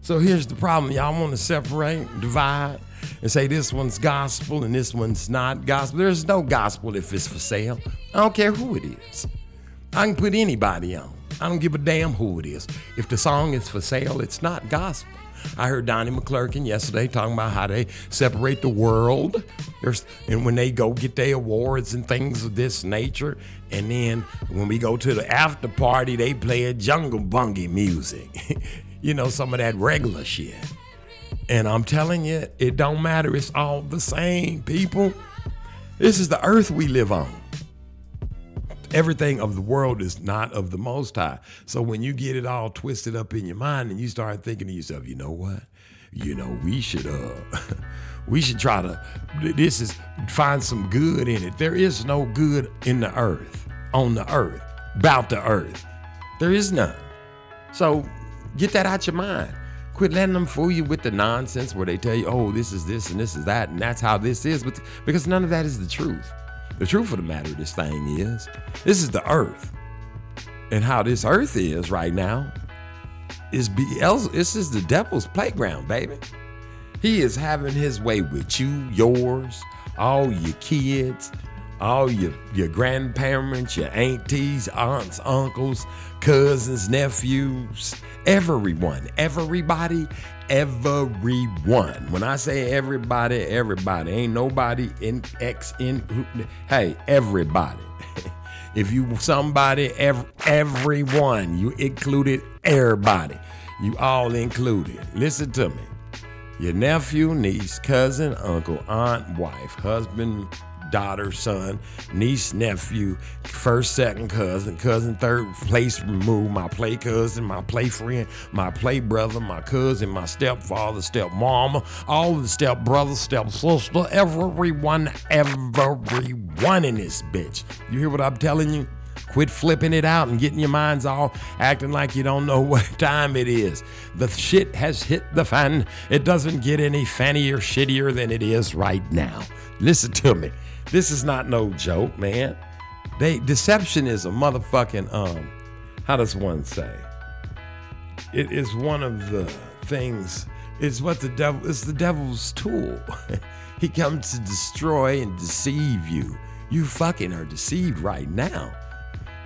So here's the problem. Y'all want to separate, divide, and say this one's gospel and this one's not gospel. There's no gospel if it's for sale. I don't care who it is. I can put anybody on. I don't give a damn who it is. If the song is for sale, it's not gospel. I heard Donnie McClurkin yesterday talking about how they separate the world. There's, and when they go get their awards and things of this nature, and then when we go to the after party, they play jungle bungie music. you know, some of that regular shit. And I'm telling you, it don't matter. It's all the same, people. This is the earth we live on. Everything of the world is not of the Most High. So when you get it all twisted up in your mind and you start thinking to yourself, you know what? You know, we should uh we should try to this is find some good in it. There is no good in the earth, on the earth, about the earth. There is none. So get that out your mind. Quit letting them fool you with the nonsense where they tell you, oh, this is this and this is that, and that's how this is. But because none of that is the truth. The truth of the matter of this thing is, this is the earth. And how this earth is right now is Beelzebub. This is the devil's playground, baby. He is having his way with you, yours, all your kids, all your, your grandparents, your aunties, aunts, uncles, cousins, nephews, everyone, everybody, everyone. When I say everybody, everybody, ain't nobody in X in. Hey, everybody. if you somebody, ev- everyone, you included everybody. You all included. Listen to me. Your nephew, niece, cousin, uncle, aunt, wife, husband, daughter, son, niece, nephew, first, second cousin, cousin, third place removed, my play cousin, my play friend, my play brother, my cousin, my stepfather, stepmama, all the step brothers, step sister, everyone, everyone in this bitch. You hear what I'm telling you? Quit flipping it out and getting your minds all acting like you don't know what time it is. The shit has hit the fan. It doesn't get any fannier, shittier than it is right now. Listen to me. This is not no joke, man. They deception is a motherfucking um. How does one say? It is one of the things. It's what the devil. It's the devil's tool. he comes to destroy and deceive you. You fucking are deceived right now.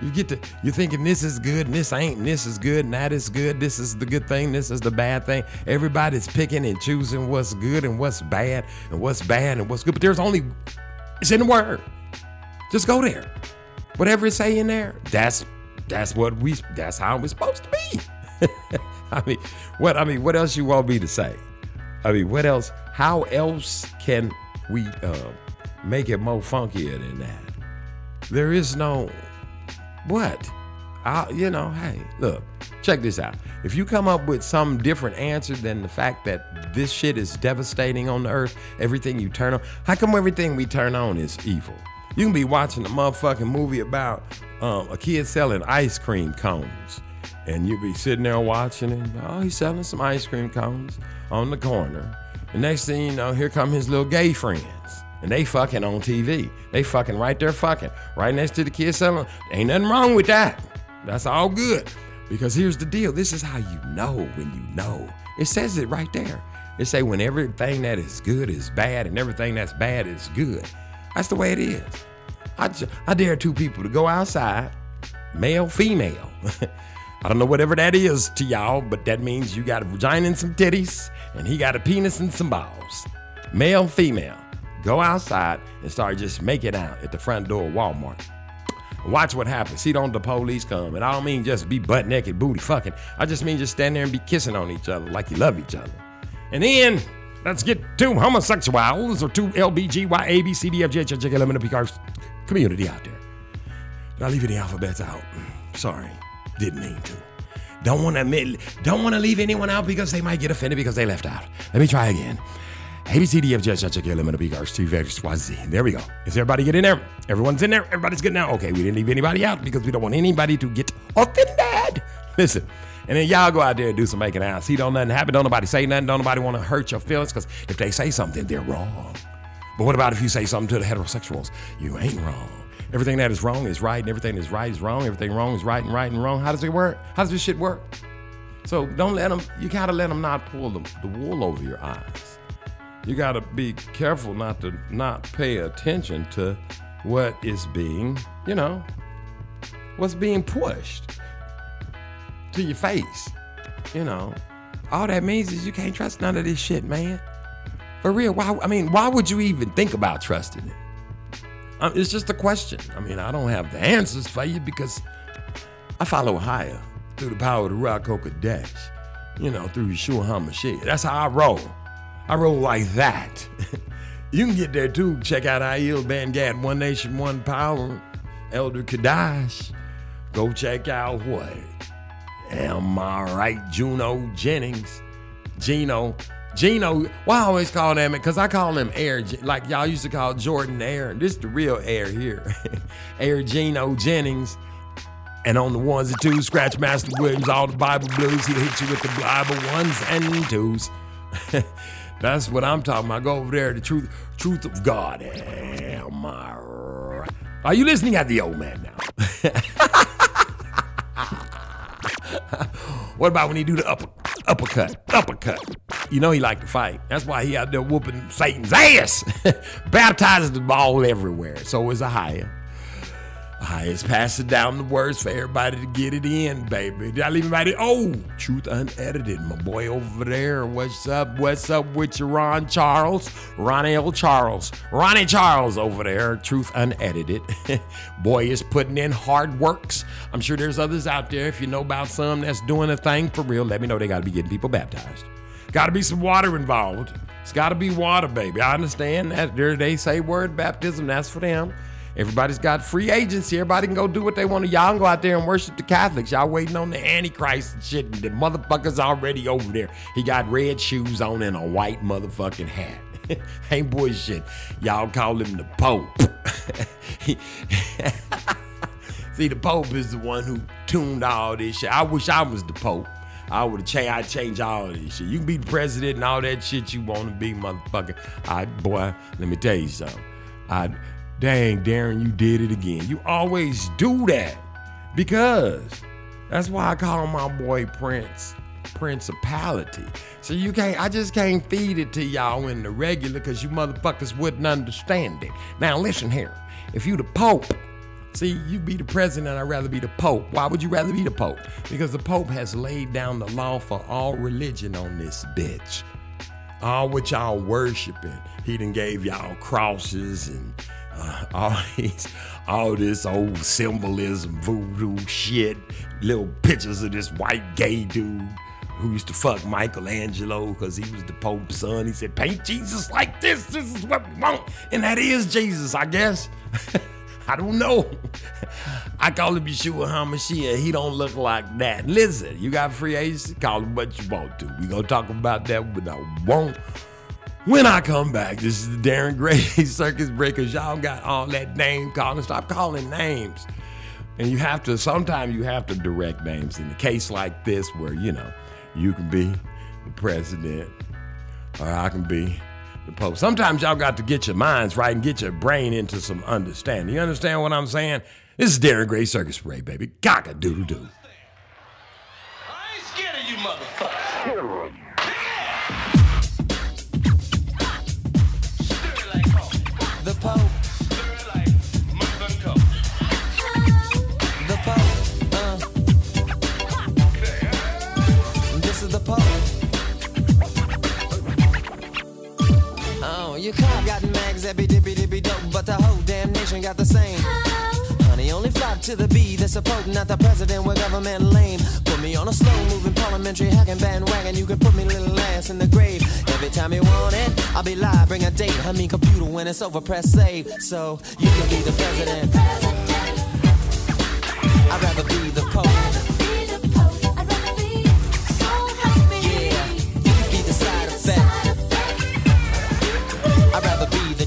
You get to you're thinking this is good and this ain't and this is good and that is good. This is the good thing, this is the bad thing. Everybody's picking and choosing what's good and what's bad and what's bad and what's good. But there's only it's in the word. Just go there. Whatever it's saying there, that's that's what we that's how it's supposed to be. I mean, what I mean, what else you want me to say? I mean, what else? How else can we uh, make it more funkier than that? There is no what? I, you know, hey, look, check this out. If you come up with some different answer than the fact that this shit is devastating on the earth, everything you turn on, how come everything we turn on is evil? You can be watching a motherfucking movie about um, a kid selling ice cream cones, and you be sitting there watching it. Oh, he's selling some ice cream cones on the corner. The next thing you know, here come his little gay friends and they fucking on TV. They fucking right there fucking right next to the kid selling. Ain't nothing wrong with that. That's all good. Because here's the deal. This is how you know when you know. It says it right there. It say when everything that is good is bad and everything that's bad is good. That's the way it is. I I dare two people to go outside, male, female. I don't know whatever that is to y'all, but that means you got a vagina and some titties, and he got a penis and some balls. Male, female. Go outside and start just making out at the front door of Walmart. Watch what happens. See, don't the police come. And I don't mean just be butt naked, booty fucking. I just mean just stand there and be kissing on each other like you love each other. And then let's get two homosexuals or two LBGY, A, B, C, D, F, G, H, I, J, K, L, M, N, O, P, Q, R community out there. Did I leave any alphabets out? Mm, sorry, didn't mean to. Don't want to admit, don't want to leave anyone out because they might get offended because they left out. Let me try again. A, B, C, D, F, G, H, I, J, K, L, M, N, O, P, Q, R, S, T, U, V, W, X, Y, Z. There we go. Is everybody get in there? Everyone's in there? Everybody's good now? Okay, we didn't leave anybody out because we don't want anybody to get offended. Listen. And then y'all go out there and do some making out. See, don't nothing happen. Don't nobody say nothing. Don't nobody want to hurt your feelings because if they say something, they're wrong. But what about if you say something to the heterosexuals? You ain't wrong. Everything that is wrong is right, and everything that's right is wrong. Everything wrong is right, and right and wrong. How does it work? How does this shit work? So don't let them. You gotta let them not pull the, the wool over your eyes. You gotta be careful not to not pay attention to what is being, you know, what's being pushed to your face. You know, all that means is you can't trust none of this shit, man. For real. Why? I mean, why would you even think about trusting it? Um, it's just a question. I mean, I don't have the answers for you because I follow higher through the power of the Rock Dash, You know, through Yeshua HaMashiach. That's how I roll. I roll like that. you can get there too. Check out Aiel Bangad, One Nation, One Power, Elder Kadash. Go check out what? Am I right? Juno Jennings. Gino. Gino, why I always call him? Because I call him Air, like y'all used to call Jordan Air. This is the real Air here. Air Gino Jennings. And on the ones and twos, Scratch Master Williams, all the Bible blues, he'll hit you with the Bible ones and twos. That's what I'm talking about. Go over there, the truth, truth of God. Am I right? Are you listening at the old man now? what about when he do the upper, uppercut? Uppercut. You know he like to fight. That's why he out there whooping Satan's ass. Baptizes the ball everywhere. So is a higher. I is passing down the words for everybody to get it in, baby. Did I leave anybody? Oh, truth unedited. My boy over there. What's up? What's up with you, Ron Charles? Ronnie L. Charles. Ronnie Charles over there. Truth unedited. boy is putting in hard works. I'm sure there's others out there. If you know about some that's doing a thing for real, let me know they got to be getting people baptized. Got to be some water involved. It's got to be water, baby. I understand that. They say word baptism. That's for them. Everybody's got free agency. Everybody can go do what they want to. Y'all can go out there and worship the Catholics. Y'all waiting on the Antichrist and shit. The motherfucker's already over there. He got red shoes on and a white motherfucking hat. Ain't bullshit. Y'all call him the Pope. See, the Pope is the one who tuned all this shit. I wish I was the Pope. I would have changed. I'd change all this shit. You can be the president and all that shit you want to be, motherfucker. I boy, let me tell you something. I dang, Darren, you did it again. You always do that because that's why I call my boy Prince Principality. So you can't. I just can't feed it to y'all in the regular because you motherfuckers wouldn't understand it. Now listen here. If you the Pope. See, you be the president, I'd rather be the Pope. Why would you rather be the Pope? Because the Pope has laid down the law for all religion on this bitch. All what y'all worshiping. He done gave y'all crosses and uh, all these, all this old symbolism, voodoo shit, little pictures of this white gay dude who used to fuck Michelangelo because he was the Pope's son. He said, paint Jesus like this. This is what we want. And that is Jesus, I guess. I don't know. I call him Yeshua HaMashiach. He don't look like that. Listen, you got free agency, call him what you want to. We gonna talk about that, but I won't. When I come back, this is the Darren Gray Circus Breakers. Y'all got all that name calling. Stop calling names. And you have to, sometimes you have to direct names in a case like this where, you know, you can be the president or I can be the Pope. Sometimes y'all got to get your minds right and get your brain into some understanding. You understand what I'm saying? This is Darren Gray Circus Parade, baby. Cock a doodle doo. I ain't scared of you, motherfucker. Your car got mags that be dippy dippy dope, but the whole damn nation got the same. Honey, only flock to the bee that's supporting not the president with government lame. Put me on a slow moving parliamentary hacking bandwagon. You can put me little ass in the grave. Every time you want it, I'll be live, bring a date. I mean, computer when it's over, press save. So you can be the president. I'd rather be the pope. Yeah, you can be the side effect.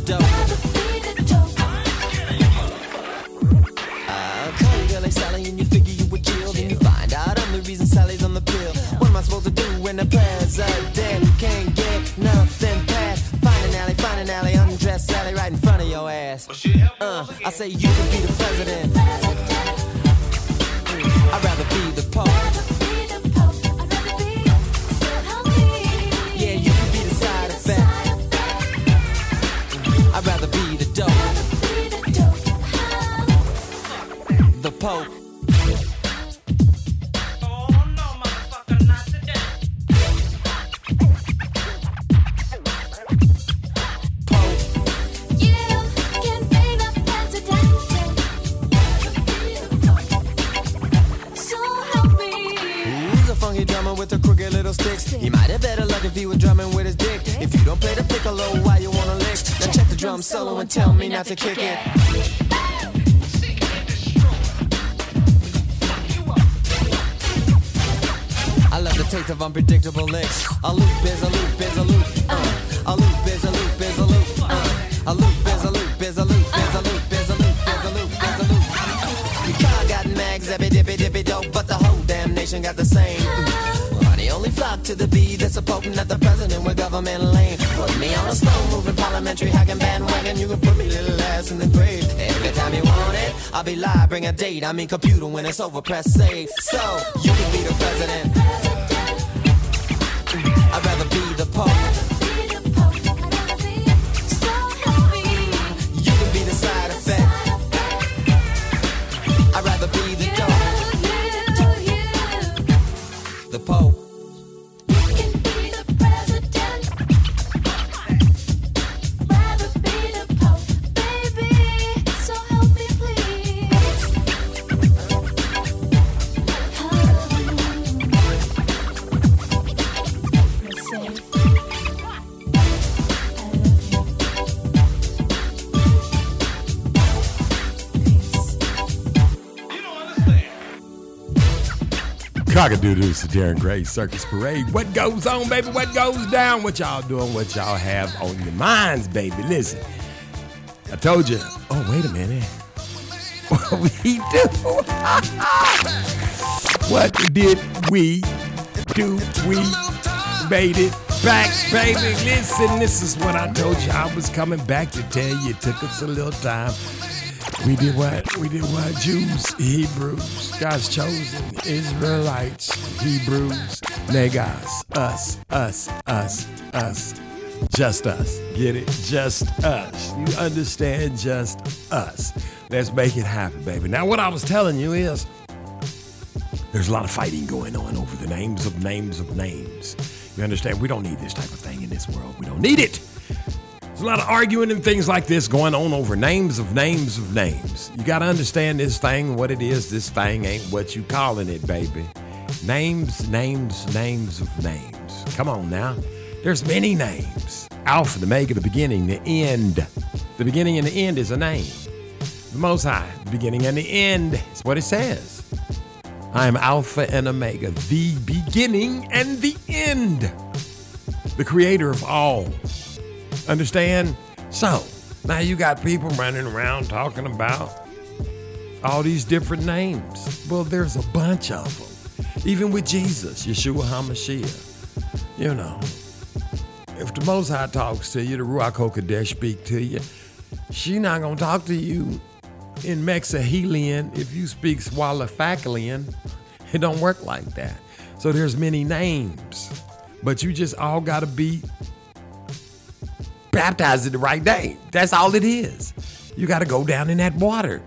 Call you Girlie Sally and you figure you you find out I'm the reason Sally's on the pill. What am I supposed to do when the president can't get nothing past? Find an alley, find an alley, undress Sally right in front of your ass. Uh, I say you can be the president. I'd rather be the pope. Stick? He might have better luck if he was drumming with his dick. If you don't play the piccolo, why you wanna lick? Now check the drum solo and tell me not to kick it. Taste of unpredictable licks. A loop is a loop is a loop. Uh. A loop is a loop is a loop. Uh. A loop is a loop is a loop is a loop is a loop is a loop is a loop. Your car got mags, zippy dippy dippy dope, but the whole damn nation got the same. Money only flock to the beat that's a potent at the president with government lane. Put me on a slow moving parliamentary hacking bandwagon. You can put me little ass in the grave. Every time you want it, I'll be live, bring a date. I mean computer when it's over, press save. So you can be the president. Be Cockadoodles to Darren Gray Circus Parade. What goes on, baby? What goes down? What y'all doing? What y'all have on your minds, baby? Listen, I told you. Oh, wait a minute. What we do? what did we do? We made it back, baby. Listen, this is what I told you. I was coming back to tell you. It took us a little time. We did what? We did what? Jews, Hebrews, God's chosen, Israelites, Hebrews, Negas, us, us, us, us, just us. Get it? Just us. You understand? Just us. Let's make it happen, baby. Now, what I was telling you is there's a lot of fighting going on over the names of names of names. You understand? We don't need this type of thing in this world. We don't need it. There's a lot of arguing and things like this going on over names of names of names. You got to understand this thing, what it is. This thing ain't what you calling it, baby. Names, names, names of names. Come on now. There's many names. Alpha, the Omega, the beginning, the end. The beginning and the end is a name. The Most High, the beginning and the end is what it says. I am Alpha and Omega, the beginning and the end. The creator of all. Understand? So, now you got people running around talking about all these different names. Well, there's a bunch of them. Even with Jesus, Yeshua HaMashiach. You know, if the Most High talks to you, the Ruach HaKodesh speak to you, she not going to talk to you in Mexahelian if you speak Swalafakalian. It don't work like that. So there's many names, but you just all got to be baptized in the right name. That's all it is. You got to go down in that water.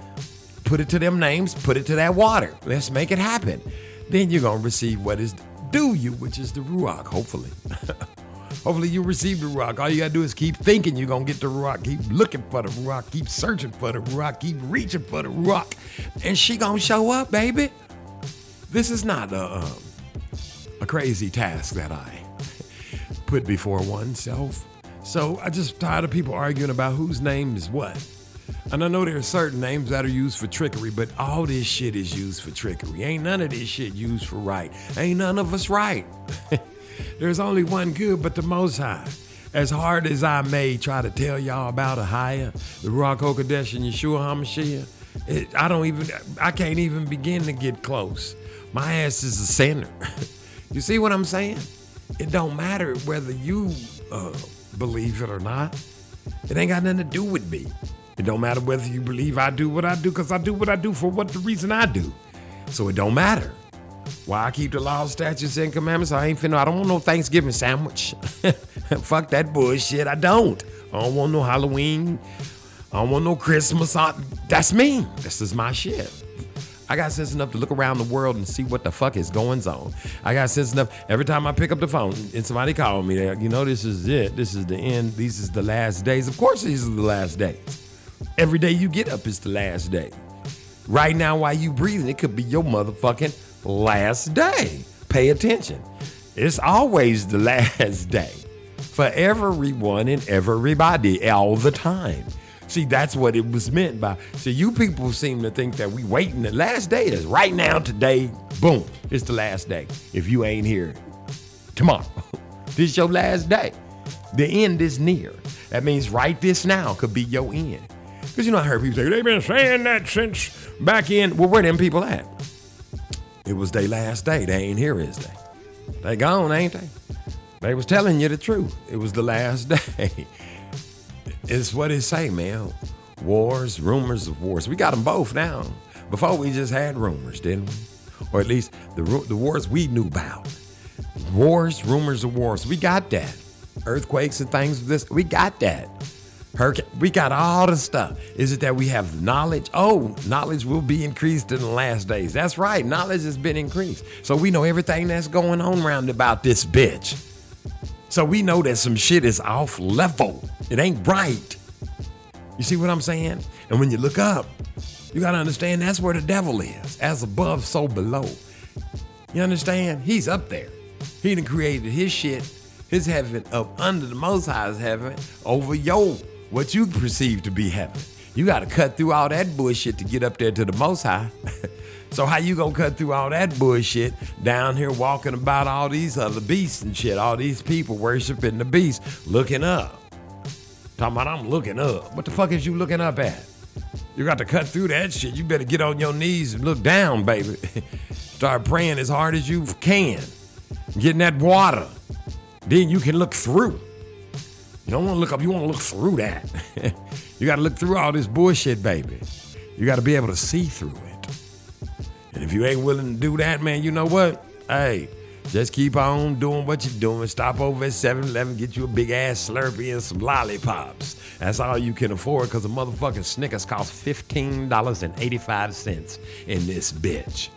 Put it to them names, put it to that water. Let's make it happen. Then you're going to receive what is due you, which is the Ruach, hopefully. hopefully you receive the Ruach. All you got to do is keep thinking you're going to get the Ruach. Keep looking for the Ruach. Keep searching for the Ruach. Keep reaching for the Ruach. And she going to show up, baby. This is not a, um, a crazy task that I put before oneself. So I just tired of people arguing about whose name is what. And I know there are certain names that are used for trickery, but all this shit is used for trickery. Ain't none of this shit used for right. Ain't none of us right. There's only one good, but the Most High. As hard as I may try to tell y'all about a higher, the Ruach HaKodesh, and Yeshua HaMashiach, it, I don't even, I can't even begin to get close. My ass is a sinner. you see what I'm saying? It don't matter whether you uh, believe it or not. It ain't got nothing to do with me. It don't matter whether you believe I do what I do, because I do what I do for what the reason I do. So it don't matter. Why I keep the laws, statutes, and commandments? I ain't finna. I don't want no Thanksgiving sandwich. Fuck that bullshit. I don't. I don't want no Halloween. I don't want no Christmas. I- That's me. This is my shit. I got sense enough to look around the world and see what the fuck is going on. I got sense enough every time I pick up the phone and somebody call me, like, you know, this is it. This is the end. These is the last days. Of course, these are the last days. Every day you get up is the last day. Right now, while you breathing, it could be your motherfucking last day. Pay attention. It's always the last day for everyone and everybody all the time. See, that's what it was meant by. See, you people seem to think that we waiting. The last day is right now, today, boom, it's the last day. If you ain't here tomorrow, this your last day. The end is near. That means right this now could be your end. Because you know, I heard people say, they've been saying that since back in. Well, where them people at? It was their last day. They ain't here, is they? They gone, ain't they? They was telling you the truth. It was the last day. It's what it say, man. Wars, rumors of wars. We got them both now. Before we just had rumors, didn't we? Or at least the the wars we knew about. Wars, rumors of wars. We got that. Earthquakes and things of this. We got that. Hurricane. We got all the stuff. Is it that we have knowledge? Oh, knowledge will be increased in the last days. That's right. Knowledge has been increased. So we know everything that's going on around about this bitch. So we know that some shit is off level. It ain't right. You see what I'm saying? And when you look up, you got to understand that's where the devil is. As above, so below. You understand? He's up there. He done created his shit, his heaven up under the Most High's heaven over your, what you perceive to be heaven. You got to cut through all that bullshit to get up there to the Most High. so how you gonna cut through all that bullshit down here walking about all these other beasts and shit, all these people worshiping the beast, looking up. Talking about I'm looking up. What the fuck is you looking up at? You got to cut through that shit. You better get on your knees and look down, baby. Start praying as hard as you can. Getting that water. Then you can look through. You don't want to look up, you want to look through that. you got to look through all this bullshit, baby. You got to be able to see through it. And if you ain't willing to do that, man, you know what? Hey, just keep on doing what you're doing. Stop over at 7 Eleven, get you a big ass Slurpee and some lollipops. That's all you can afford because a motherfucking Snickers costs $15.85 in this bitch.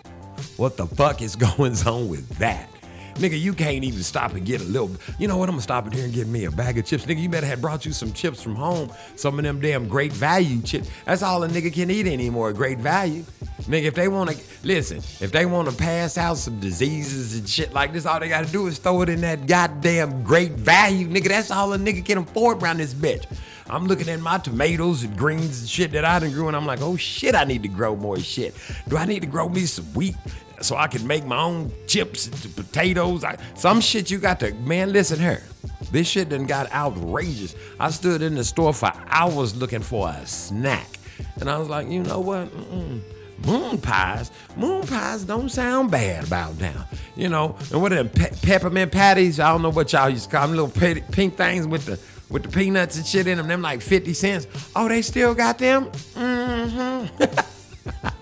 What the fuck is going on with that? Nigga, you can't even stop and get a little. You know what? I'm gonna stop in here and get me a bag of chips. Nigga, you better have brought you some chips from home. Some of them damn great value chips. That's all a nigga can eat anymore. Great value. Nigga, if they wanna listen, if they wanna pass out some diseases and shit like this, all they gotta do is throw it in that goddamn great value. Nigga, that's all a nigga can afford around this bitch. I'm looking at my tomatoes and greens and shit that I done grew, and I'm like, oh shit, I need to grow more shit. Do I need to grow me some wheat so I can make my own chips and potatoes? I, some shit you got to, man, listen here. This shit done got outrageous. I stood in the store for hours looking for a snack. And I was like, you know what? Mm-mm. Moon pies, moon pies don't sound bad about now, you know. And what are them pe- peppermint patties? I don't know what y'all used to call them, little pe- pink things with the with the peanuts and shit in them. Them like fifty cents. Oh, they still got them. Mm-hmm.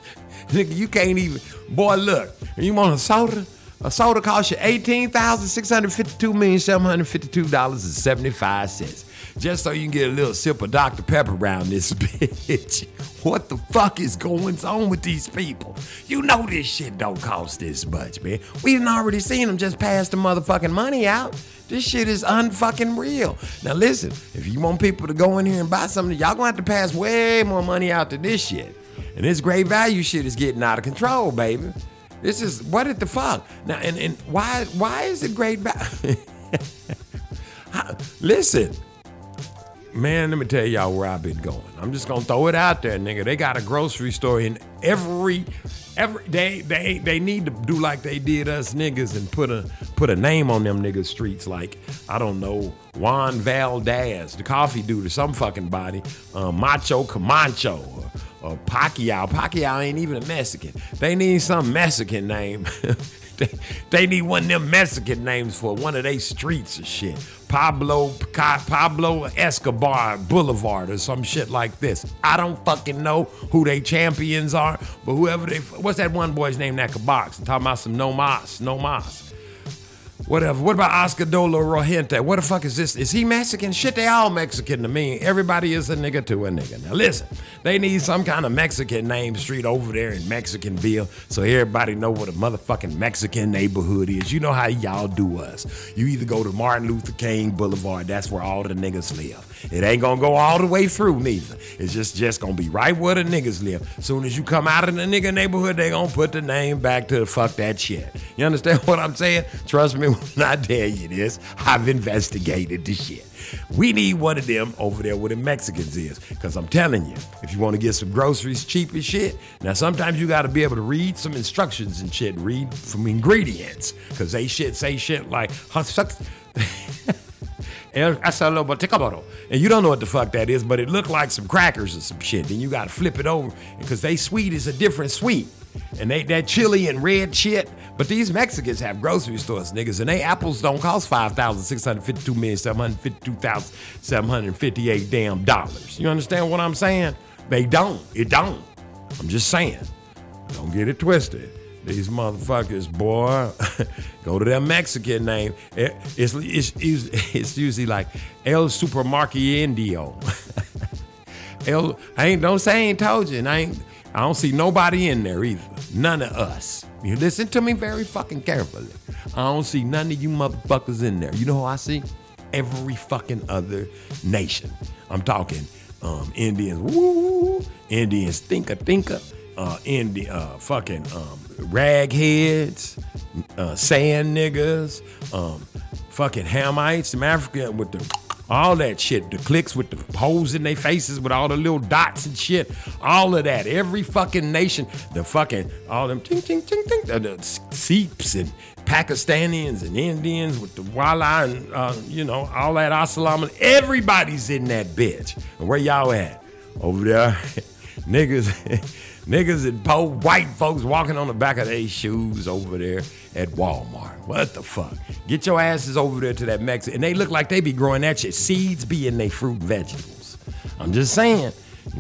Nigga, you can't even. Boy, look. You want a soda? A soda costs you eighteen thousand six hundred fifty-two million seven hundred fifty-two dollars and seventy-five cents, just so you can get a little sip of Dr Pepper around this bitch. What the fuck is going on with these people? You know this shit don't cost this much, man. We done already seen them just pass the motherfucking money out. This shit is unfucking real. Now listen, if you want people to go in here and buy something, y'all gonna have to pass way more money out to this shit. And this great value shit is getting out of control, baby. This is what the fuck now, and, and why why is it great value? Listen, man, let me tell y'all where I've been going. I'm just gonna throw it out there, nigga. They got a grocery store in every every they they they need to do like they did us niggas and put a put a name on them niggas streets like I don't know Juan Valdez, the coffee dude or some fucking body, uh, Macho Camacho or, or Pacquiao. Pacquiao ain't even a Mexican. They need some Mexican name they, they need one of them Mexican names for one of they streets or shit. Pablo Pablo Escobar Boulevard or some shit like this. I don't fucking know who they champions are, but whoever they what's that one boy's name that could box? I'm talking about some no mas, no mas. Whatever. What about Oscar Dolo Rojente? What the fuck is this? Is he Mexican? Shit, they all Mexican to me. Everybody is a nigga to a nigga. Now listen, they need some kind of Mexican name street over there in Mexicanville so everybody know what a motherfucking Mexican neighborhood is. You know how y'all do us. You either go to Martin Luther King Boulevard, that's where all the niggas live. It ain't gonna go all the way through neither. It's just just gonna be right where the niggas live. Soon as you come out of the nigga neighborhood, they gonna put the name back to the fuck that shit. You understand what I'm saying? Trust me when I tell you this. I've investigated the shit. We need one of them over there where the Mexicans is. Cause I'm telling you, if you want to get some groceries cheap as shit, now sometimes you gotta be able to read some instructions and shit, read from ingredients. Cause they shit say shit like El asalo boticaboro. And you don't know what the fuck that is, but it looked like some crackers or some shit. Then you gotta flip it over because they sweet is a different sweet. And they that chili and red shit. But these Mexicans have grocery stores, niggas, and they apples don't cost five thousand six hundred fifty-two million seven hundred fifty-two thousand seven hundred fifty-eight damn dollars. You understand what I'm saying? They don't. It don't. I'm just saying. Don't get it twisted. These motherfuckers, boy, go to their Mexican name. It's, it's, it's, it's usually like El Supermarquendio. El, I ain't don't say I ain't told you, and I ain't I don't see nobody in there either. None of us. You listen to me very fucking carefully. I don't see none of you motherfuckers in there. You know who I see? Every fucking other nation. I'm talking um, Indians, woo, Indians, thinker, thinker, uh, Indian, uh, fucking um, ragheads, uh, sand niggas, um, fucking Hamites, some African with the all that shit, the clicks with the holes in their faces with all the little dots and shit, all of that. Every fucking nation, the fucking all them ting ting ting ting, the, the Sikhs and Pakistanians and Indians with the wala and uh, you know all that assalamu. Everybody's in that bitch. And where y'all at? Over there, niggas, niggas and po white folks walking on the back of their shoes over there at Walmart. What the fuck? Get your asses over there to that Mexican. And they look like they be growing that shit. Seeds be in they fruit vegetables. I'm just saying.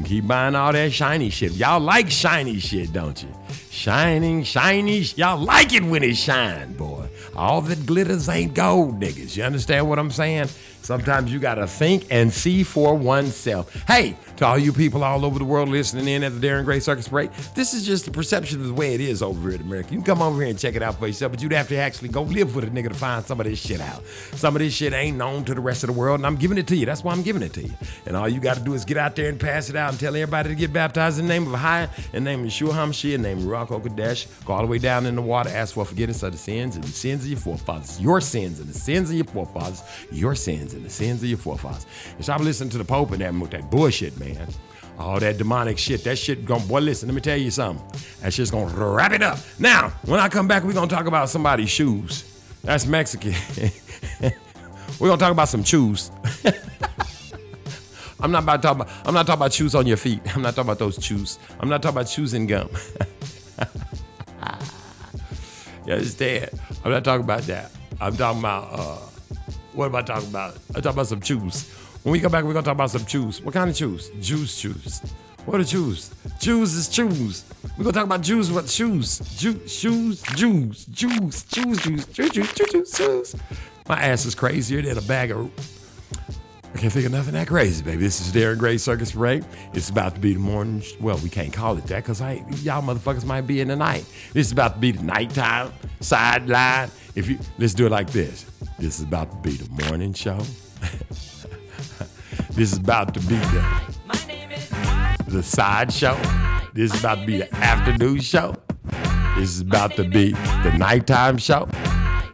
Keep buying all that shiny shit. Y'all like shiny shit, don't you? Shining, shiny. sh- Y'all like it when it shine, boy. All that glitters ain't gold, niggas. You understand what I'm saying? Sometimes you gotta think and see for oneself. Hey, to all you people all over the world listening in at the Darren Gray Circus Parade, this is just the perception of the way it is over here in America. You can come over here and check it out for yourself, but you'd have to actually go live with a nigga to find some of this shit out. Some of this shit ain't known to the rest of the world, and I'm giving it to you. That's why I'm giving it to you. And all you gotta do is get out there and pass it out and tell everybody to get baptized in the name of Ahia, in the name of Yeshua HaMashiach, in the name of Ruach HaKodesh. Go all the way down in the water, ask for forgiveness of the sins and the sins of your forefathers. Your sins and the sins of your forefathers. Your sins and the sins of your forefathers. And stop listening to the Pope and that, that bullshit, man. All that demonic shit. That shit going boy, listen, let me tell you something. That shit's gonna wrap it up. Now, when I come back, we're gonna talk about somebody's shoes. That's Mexican. we're gonna talk about some shoes. I'm not about to talk about I'm not talking about shoes on your feet. I'm not talking about those shoes. I'm not talking about chewing gum. you understand? I'm not talking about that. I'm talking about uh what am I talking about? I'm talking about some shoes. When we come back, we're gonna talk about some shoes. What kind of? Jews shoes. What are shoes? Jews is shoes. We're gonna talk about Jews what shoes. Jew, shoes, Jews, Jews, Jews, Jews, Jews, Jews, Jews, Jews, Jews. My ass is crazier than a bag of I can't think of nothing that crazy, baby. This is Darren Gray Circus Parade. It's about to be the morning. Well, we can't call it that because y'all motherfuckers might be in the night. This is about to be the nighttime sideline. If you let's do it like this. This is about to be the morning show. this is about to be the the side show. This is about to be the afternoon show. This is about to be the nighttime show.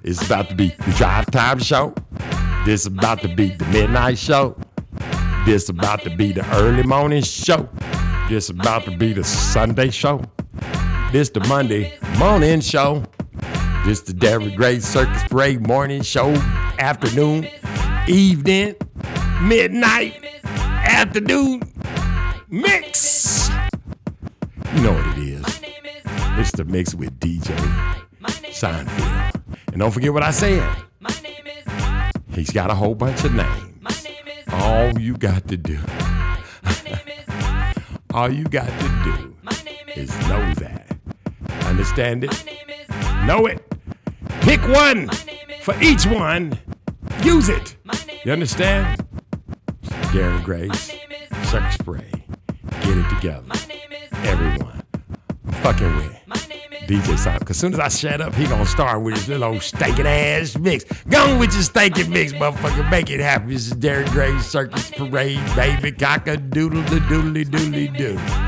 It's about to be the drive time show. This is about to be the midnight show. This is about to be the early morning show. This is about to be the Sunday show. This the Monday morning show. This the Derrick Gray Circus Parade morning show, afternoon, evening, midnight afternoon mix. You know what it is. It's the mix with DJ Seinfeld. And don't forget what I said. He's got a whole bunch of names. All you got to do, all you got to do is know that. Understand it? Know it. Pick one for each one. Use it. You understand? Darren Gray's, Sex Spray, Get It Together, everyone. Fucking win. DJ Simon. Cause soon as I shut up, he gonna start with his little stinking ass mix. Gone with your stinking mix, motherfucker. Make it happen. This is Darren Gray's Circus Parade, baby. Cock a doodle the doodly doodly doo.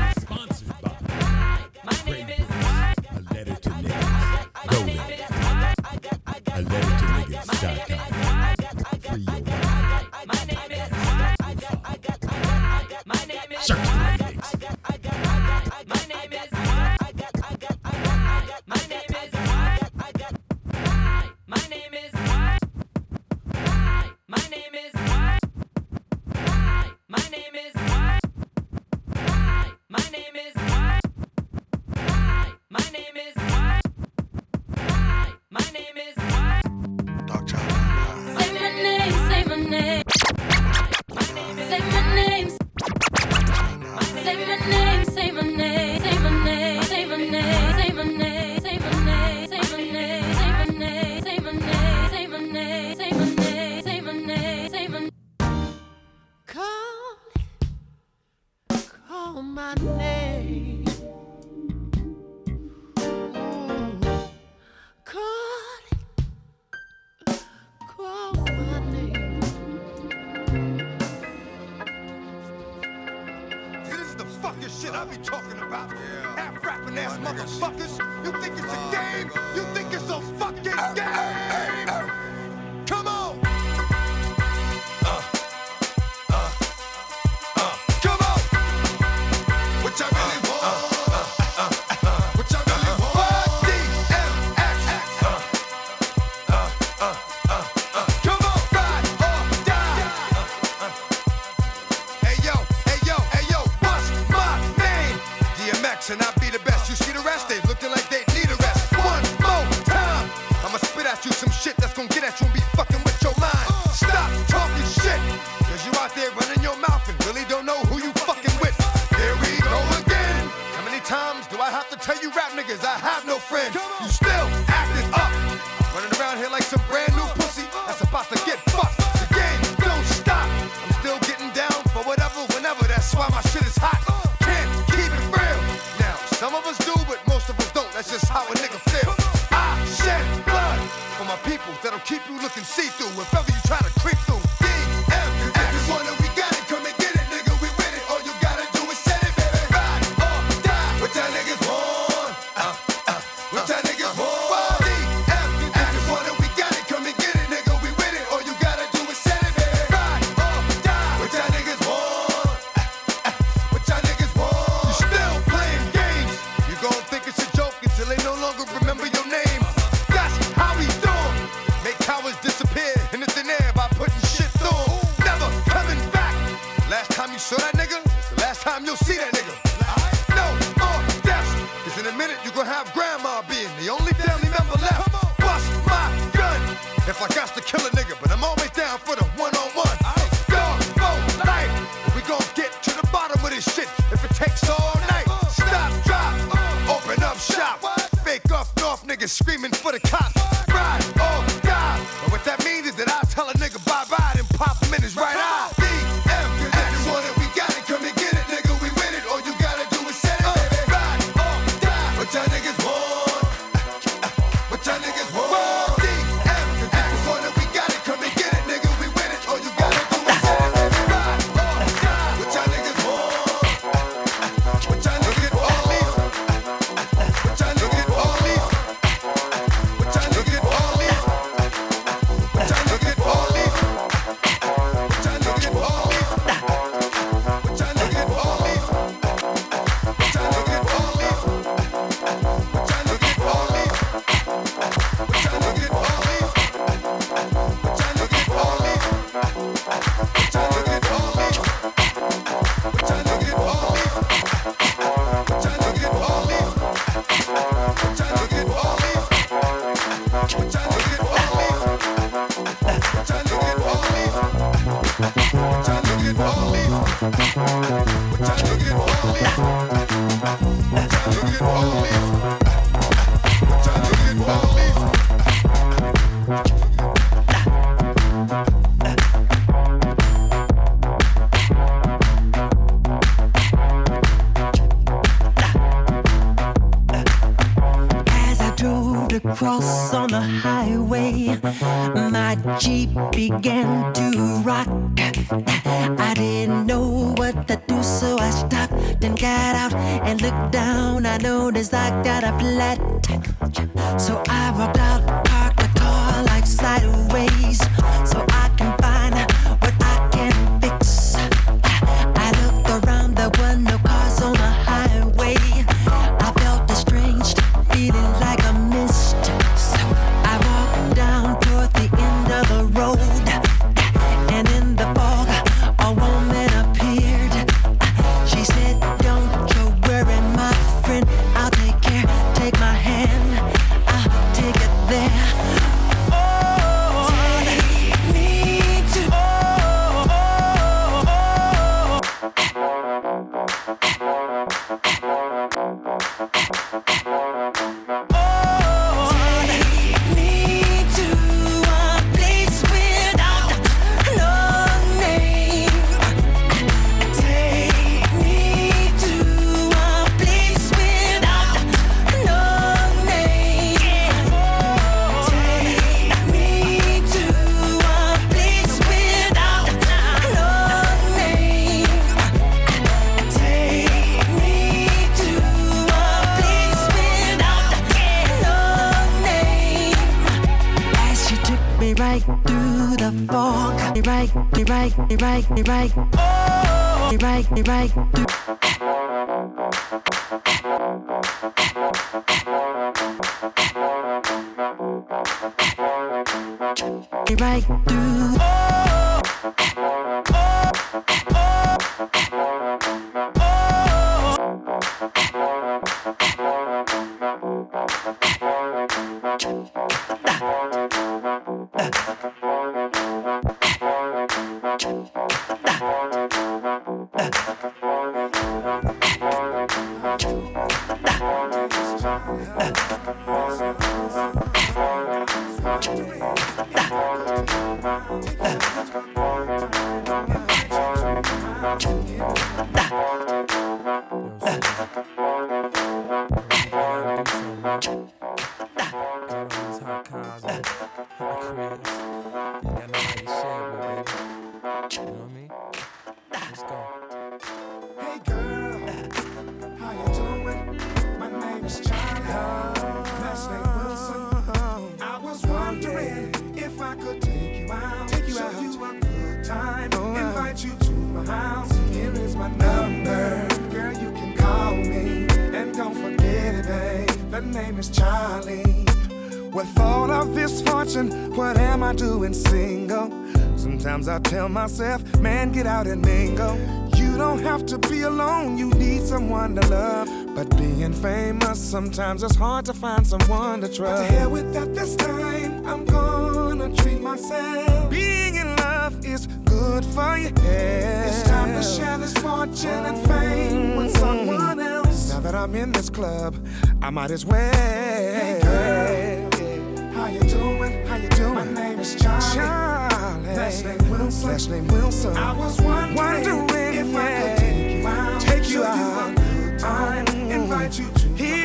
Someone to trust. But to hell with that this time, I'm gonna treat myself. Being in love is good for your head. It's time to share this fortune and fame with someone else. Now that I'm in this club, I might as well. Hey girl, how you doing? How you doing? My name is Charlie. Charlie. Last name Wilson. Last name Wilson. I was wondering, wondering if I could take you out. Take you out. time. Invite you to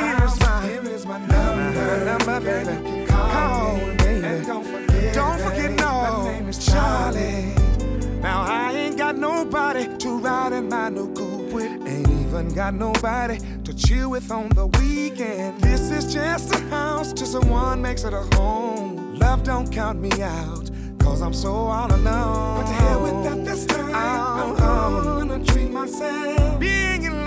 Here's my Here is my number. number, baby. Call, me, baby. Don't forget, don't forget, no. My name is Charlie. Now I ain't got nobody to ride in my new coupe with. Ain't even got nobody to chill with on the weekend. This is just a house till someone makes it a home. Love don't count me out. Cause I'm so all alone. But to hell with that this time. I'm gonna treat myself. Being in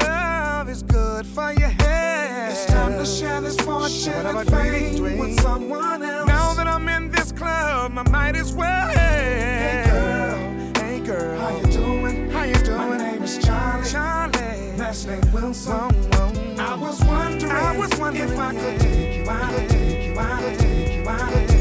love is good for your head. It's time to share this fortune and fame with someone else. Now that I'm in this club, I might as well. Hey girl, hey girl, how you doing? How you doing? My name is Charlie. Charlie, last name Wilson. I was wondering, I was wondering if I could take you out, take you out, take you out, take you out,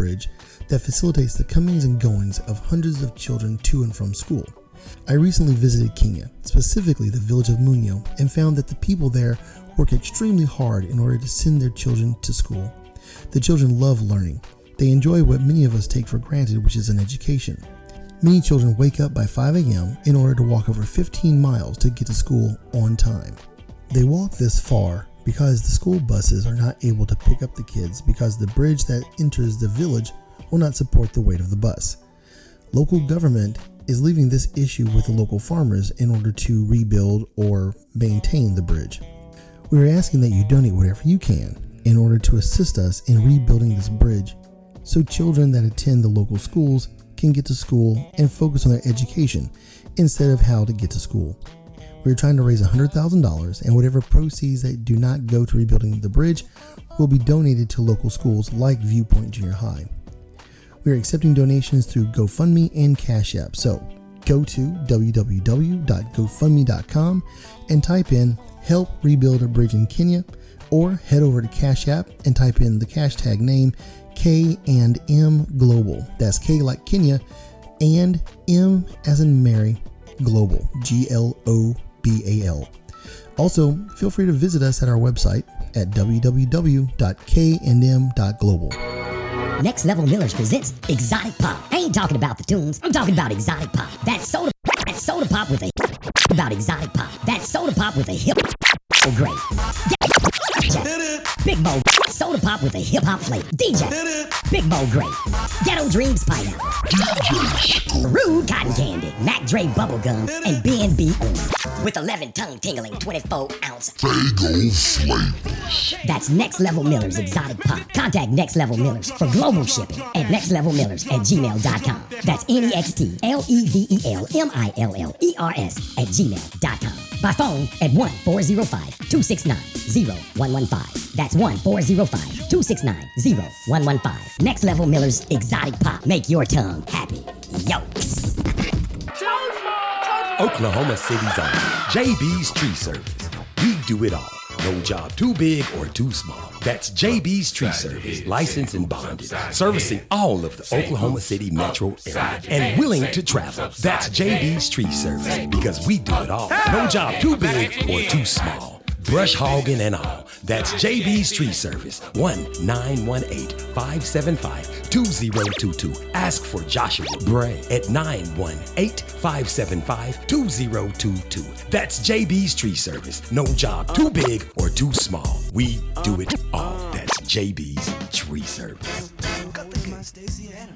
bridge that facilitates the comings and goings of hundreds of children to and from school. I recently visited Kenya, specifically the village of Munyo, and found that the people there work extremely hard in order to send their children to school. The children love learning. They enjoy what many of us take for granted, which is an education. Many children wake up by 5 a.m. in order to walk over 15 miles to get to school on time. They walk this far because the school buses are not able to pick up the kids because the bridge that enters the village will not support the weight of the bus. Local government is leaving this issue with the local farmers in order to rebuild or maintain the bridge. We are asking that you donate whatever you can in order to assist us in rebuilding this bridge so children that attend the local schools can get to school and focus on their education instead of how to get to school. We are trying to raise $100,000 and whatever proceeds that do not go to rebuilding the bridge will be donated to local schools like Viewpoint Junior High. We are accepting donations through GoFundMe and Cash App. So go to www.gofundme.com and type in Help Rebuild a Bridge in Kenya or head over to Cash App and type in the cash tag name K and M Global. That's K like Kenya and M as in Mary Global. G L O B A L. Also, feel free to visit us at our website at www.knm.global. Next Level Millers presents Exotic Pop. I ain't talking about the tunes. I'm talking about Exotic Pop. That soda, soda pop with a about Exotic Pop. That soda pop with a hip oh great. Big Bo soda pop with a hip hop flavor. DJ Big Bo Great. Ghetto Dreams Pineapple. Rude Cotton Candy. Mac Dre Bubblegum and B&B. With 11 tongue tingling 24 ounce Fago flavors. That's Next Level Millers Exotic Pop. Contact Next Level Millers for global shipping at nextlevelmillers at gmail.com. That's N E X T L E V E L M I L L E R S at gmail.com. By phone at 1 405 269 0115. That's 1 405 269 0115. Next Level Millers Exotic Pop. Make your tongue happy. Yo. Oklahoma City's own JB's Tree Service. We do it all. No job too big or too small. That's JB's Tree Service, licensed and bonded, servicing all of the Oklahoma City metro area and willing to travel. That's JB's Tree Service because we do it all. No job too big or too small. Brush hogging and all. That's JB's Tree Service. 1 918 575 2022. Ask for Joshua Bray at 918 575 2022. That's JB's Tree Service. No job too big or too small. We do it all. That's JB's Tree Service.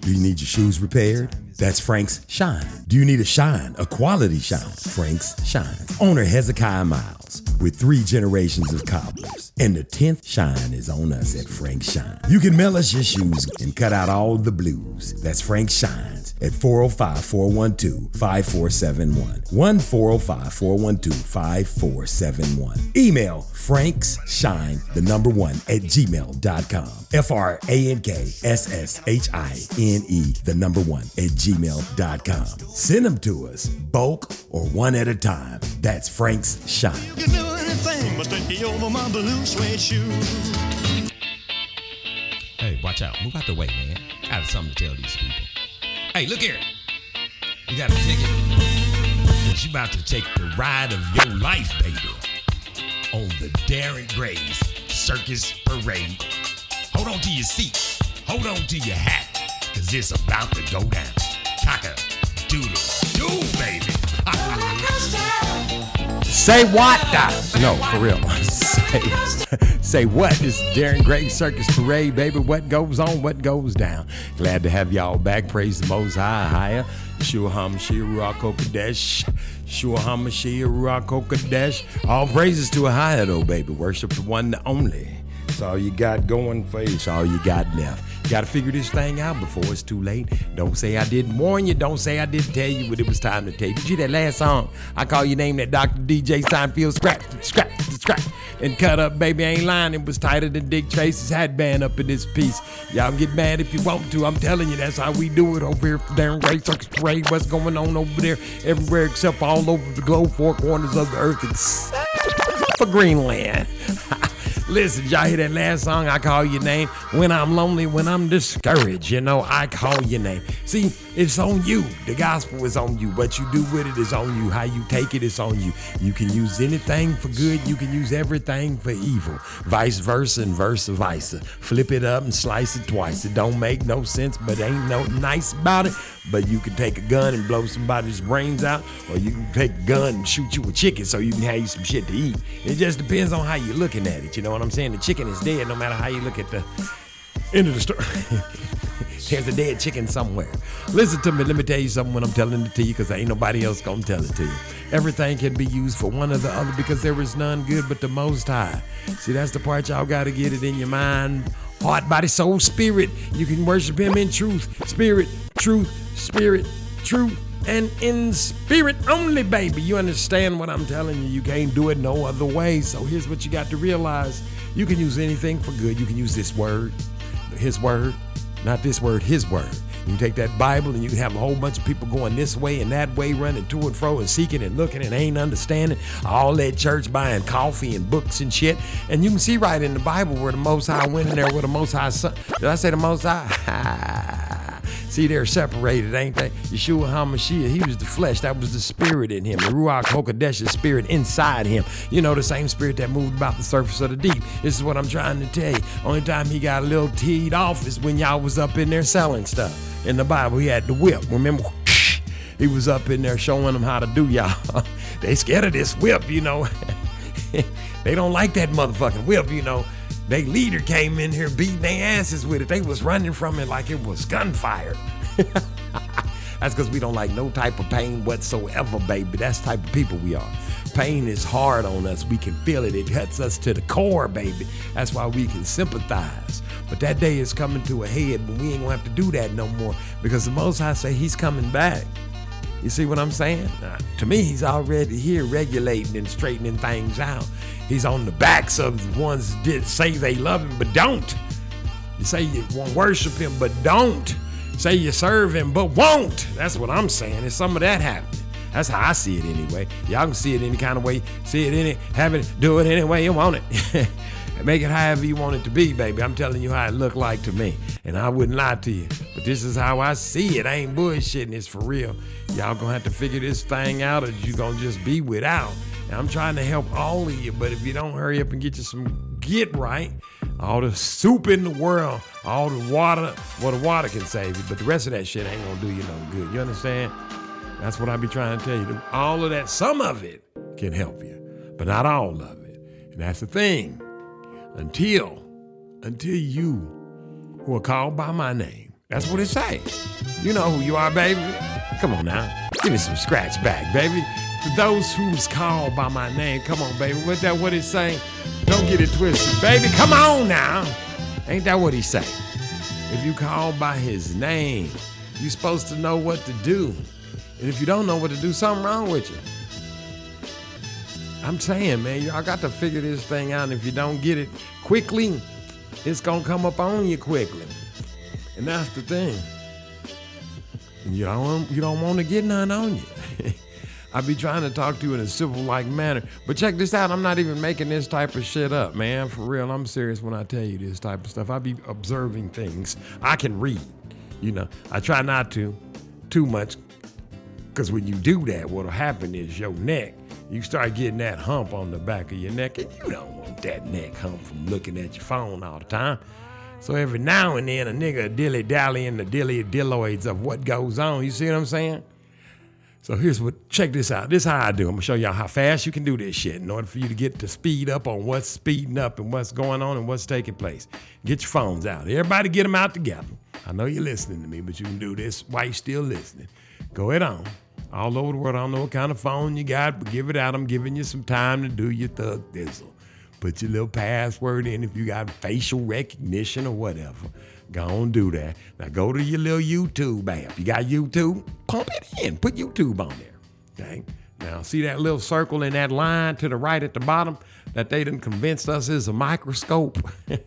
Do you need your shoes repaired? That's Frank's Shine. Do you need a shine, a quality shine? Frank's Shine. Owner Hezekiah Miles with three generations of cobblers. And the 10th shine is on us at Frank Shine. You can mail us your shoes and cut out all the blues. That's Frank Shines at 405 412 5471. 1 405 412 5471. Email Frank's Shine, the number one, at gmail.com. F R A N K S S H I N E, the number one, at gmail.com. Send them to us, bulk or one at a time. That's Frank's Shine. Can do anything but take me over my blue suede shoe. Hey, watch out. Move out the way, man. I got something to tell these people. Hey, look here. You got a ticket. Cause you about to take the ride of your life, baby. On the Darren Gray's Circus Parade. Hold on to your seat. Hold on to your hat. Cause it's about to go down. Cocker, doodle, do, baby. Say what? No, for real. say, say what? This Darren Gray Circus Parade, baby. What goes on, what goes down. Glad to have y'all back. Praise the Most High, higher. Shua HaMashiach Ruach oh, Kodesh. Shua HaMashiach Ruach oh, Kodesh. All praises to a higher, though, baby. Worship the one, the only. It's all you got going for you. It's all you got left. Got to figure this thing out before it's too late. Don't say I didn't warn you. Don't say I didn't tell you when it was time to you. Did you that last song? I call your name that Dr. DJ Seinfeld scratch, scratch, scratch. and cut up, baby. Ain't lying. It was tighter than Dick Tracy's hat band up in this piece. Y'all get mad if you want to. I'm telling you, that's how we do it over here. Darren Gray Circus Parade. What's going on over there? Everywhere except all over the globe, four corners of the earth, except for Greenland. Listen, y'all hear that last song? I call your name. When I'm lonely, when I'm discouraged, you know, I call your name. See, it's on you. The gospel is on you. What you do with it is on you. How you take it is on you. You can use anything for good. You can use everything for evil. Vice versa and versa vice. Flip it up and slice it twice. It don't make no sense, but ain't no nice about it. But you can take a gun and blow somebody's brains out, or you can take a gun and shoot you a chicken so you can have you some shit to eat. It just depends on how you're looking at it. You know what I'm saying? The chicken is dead no matter how you look at the end of the story. There's a dead chicken somewhere. Listen to me. Let me tell you something when I'm telling it to you because ain't nobody else going to tell it to you. Everything can be used for one or the other because there is none good but the Most High. See, that's the part y'all got to get it in your mind, heart, body, soul, spirit. You can worship Him in truth, spirit, truth, spirit, truth, and in spirit only, baby. You understand what I'm telling you? You can't do it no other way. So here's what you got to realize you can use anything for good. You can use this word, His word, not this word, His word. You can take that Bible and you have a whole bunch of people going this way and that way, running to and fro and seeking and looking and ain't understanding. All that church buying coffee and books and shit. And you can see right in the Bible where the Most High went in there with the Most High Son. Did I say the Most High? See, they're separated, ain't they? Yeshua HaMashiach, he was the flesh. That was the spirit in him. The Ruach HaKodesh, the spirit inside him. You know, the same spirit that moved about the surface of the deep. This is what I'm trying to tell you. Only time he got a little teed off is when y'all was up in there selling stuff. In the Bible, he had the whip. Remember? He was up in there showing them how to do y'all. they scared of this whip, you know. they don't like that motherfucking whip, you know. They leader came in here beating their asses with it. They was running from it like it was gunfire. That's because we don't like no type of pain whatsoever, baby. That's the type of people we are. Pain is hard on us. We can feel it. It cuts us to the core, baby. That's why we can sympathize. But that day is coming to a head when we ain't gonna have to do that no more because the Most High say He's coming back. You see what I'm saying? To me, He's already here regulating and straightening things out. He's on the backs of the ones that say they love Him but don't. You say you worship Him but don't. Say you serve Him but won't. That's what I'm saying. It's some of that happening. That's how I see it anyway. Y'all can see it any kind of way, see it any, have it, do it any way you want it. Make it however you want it to be, baby. I'm telling you how it look like to me. And I wouldn't lie to you. But this is how I see it. I ain't bullshitting. It's for real. Y'all gonna have to figure this thing out or you gonna just be without. And I'm trying to help all of you, but if you don't hurry up and get you some get right, all the soup in the world, all the water, well, the water can save you, but the rest of that shit ain't gonna do you no good. You understand? That's what I be trying to tell you. All of that, some of it can help you, but not all of it. And that's the thing. Until, until you who are called by my name. That's what it say. You know who you are, baby. Come on now. Give me some scratch back, baby. To those who's called by my name, come on, baby. What that what it say? Don't get it twisted, baby. Come on now. Ain't that what he say? If you called by his name, you supposed to know what to do. And if you don't know what to do, something wrong with you. I'm saying, man, y'all got to figure this thing out. And if you don't get it quickly, it's gonna come up on you quickly. And that's the thing. You don't you don't want to get none on you. I be trying to talk to you in a civil like manner. But check this out, I'm not even making this type of shit up, man. For real, I'm serious when I tell you this type of stuff. I be observing things. I can read. You know, I try not to too much. Cause when you do that, what'll happen is your neck, you start getting that hump on the back of your neck, and you don't want that neck hump from looking at your phone all the time. So every now and then a nigga dilly dally in the dilly dilloids of what goes on. You see what I'm saying? So here's what, check this out. This is how I do. I'm gonna show y'all how fast you can do this shit in order for you to get to speed up on what's speeding up and what's going on and what's taking place. Get your phones out. Everybody get them out together. I know you're listening to me, but you can do this while you're still listening. Go ahead on. All over the world, I don't know what kind of phone you got, but give it out. I'm giving you some time to do your thug thistle. Put your little password in if you got facial recognition or whatever. Go on, do that. Now go to your little YouTube app. You got YouTube? Pump it in. Put YouTube on there. Okay? Now, see that little circle in that line to the right at the bottom that they didn't convince us is a microscope?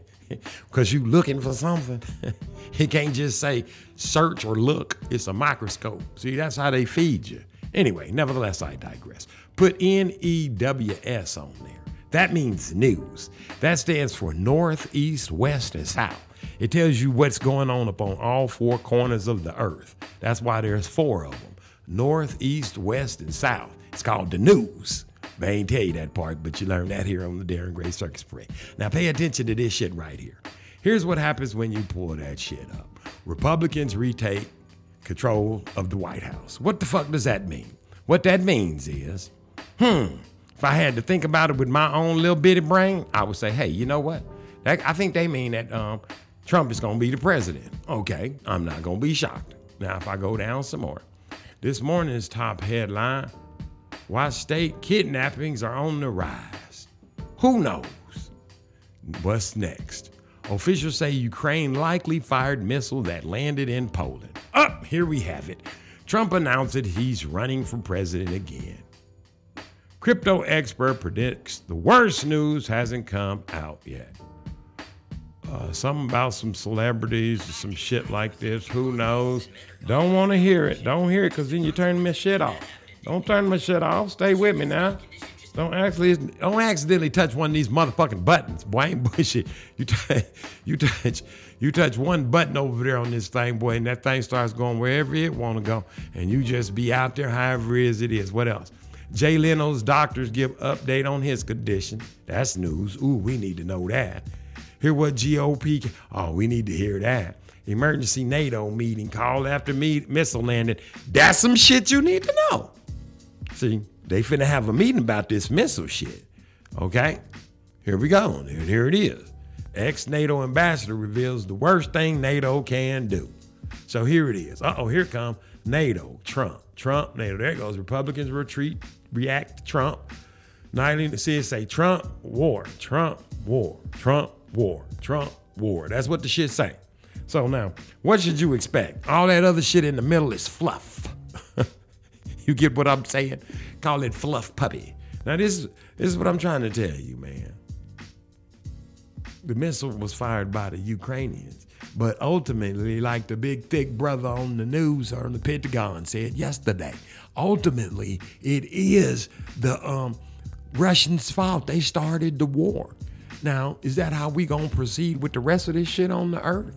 Because you looking for something. it can't just say search or look. It's a microscope. See, that's how they feed you. Anyway, nevertheless, I digress. Put N E W S on there. That means news. That stands for North, East, West, and South. It tells you what's going on upon all four corners of the earth. That's why there's four of them North, East, West, and South. It's called the news. They ain't tell you that part, but you learn that here on the Darren Gray Circus Parade. Now pay attention to this shit right here. Here's what happens when you pull that shit up. Republicans retake control of the White House. What the fuck does that mean? What that means is, hmm, if I had to think about it with my own little bitty brain, I would say, hey, you know what? I think they mean that um, Trump is gonna be the president. Okay, I'm not gonna be shocked. Now, if I go down some more, this morning's top headline why state kidnappings are on the rise. Who knows? What's next? Officials say Ukraine likely fired missile that landed in Poland. Up, here we have it. Trump announced that he's running for president again. Crypto expert predicts the worst news hasn't come out yet. Uh, something about some celebrities or some shit like this. Who knows? Don't want to hear it. Don't hear it because then you turn my shit off. Don't turn my shit off. Stay with me now. Don't actually don't accidentally touch one of these motherfucking buttons. Boy, I ain't bullshit. You touch you touch you touch one button over there on this thing, boy, and that thing starts going wherever it wanna go. And you just be out there however it is it is. What else? Jay Leno's doctors give update on his condition. That's news. Ooh, we need to know that. Hear what GOP. Oh, we need to hear that. Emergency NATO meeting called after me missile landing. That's some shit you need to know. See, they finna have a meeting about this missile shit. Okay? Here we go. Here, here it is. Ex NATO ambassador reveals the worst thing NATO can do. So here it is. Uh oh, here come NATO, Trump, Trump, NATO. There goes. Republicans retreat, react to Trump. I need to see it say Trump, war, Trump, war, Trump, war, Trump, war. That's what the shit say. So now, what should you expect? All that other shit in the middle is fluff. you get what I'm saying? Call it fluff puppy. Now this, this is what I'm trying to tell you, man. The missile was fired by the Ukrainians, but ultimately, like the big thick brother on the news or on the Pentagon said yesterday, ultimately it is the um, Russians' fault. They started the war. Now, is that how we gonna proceed with the rest of this shit on the earth?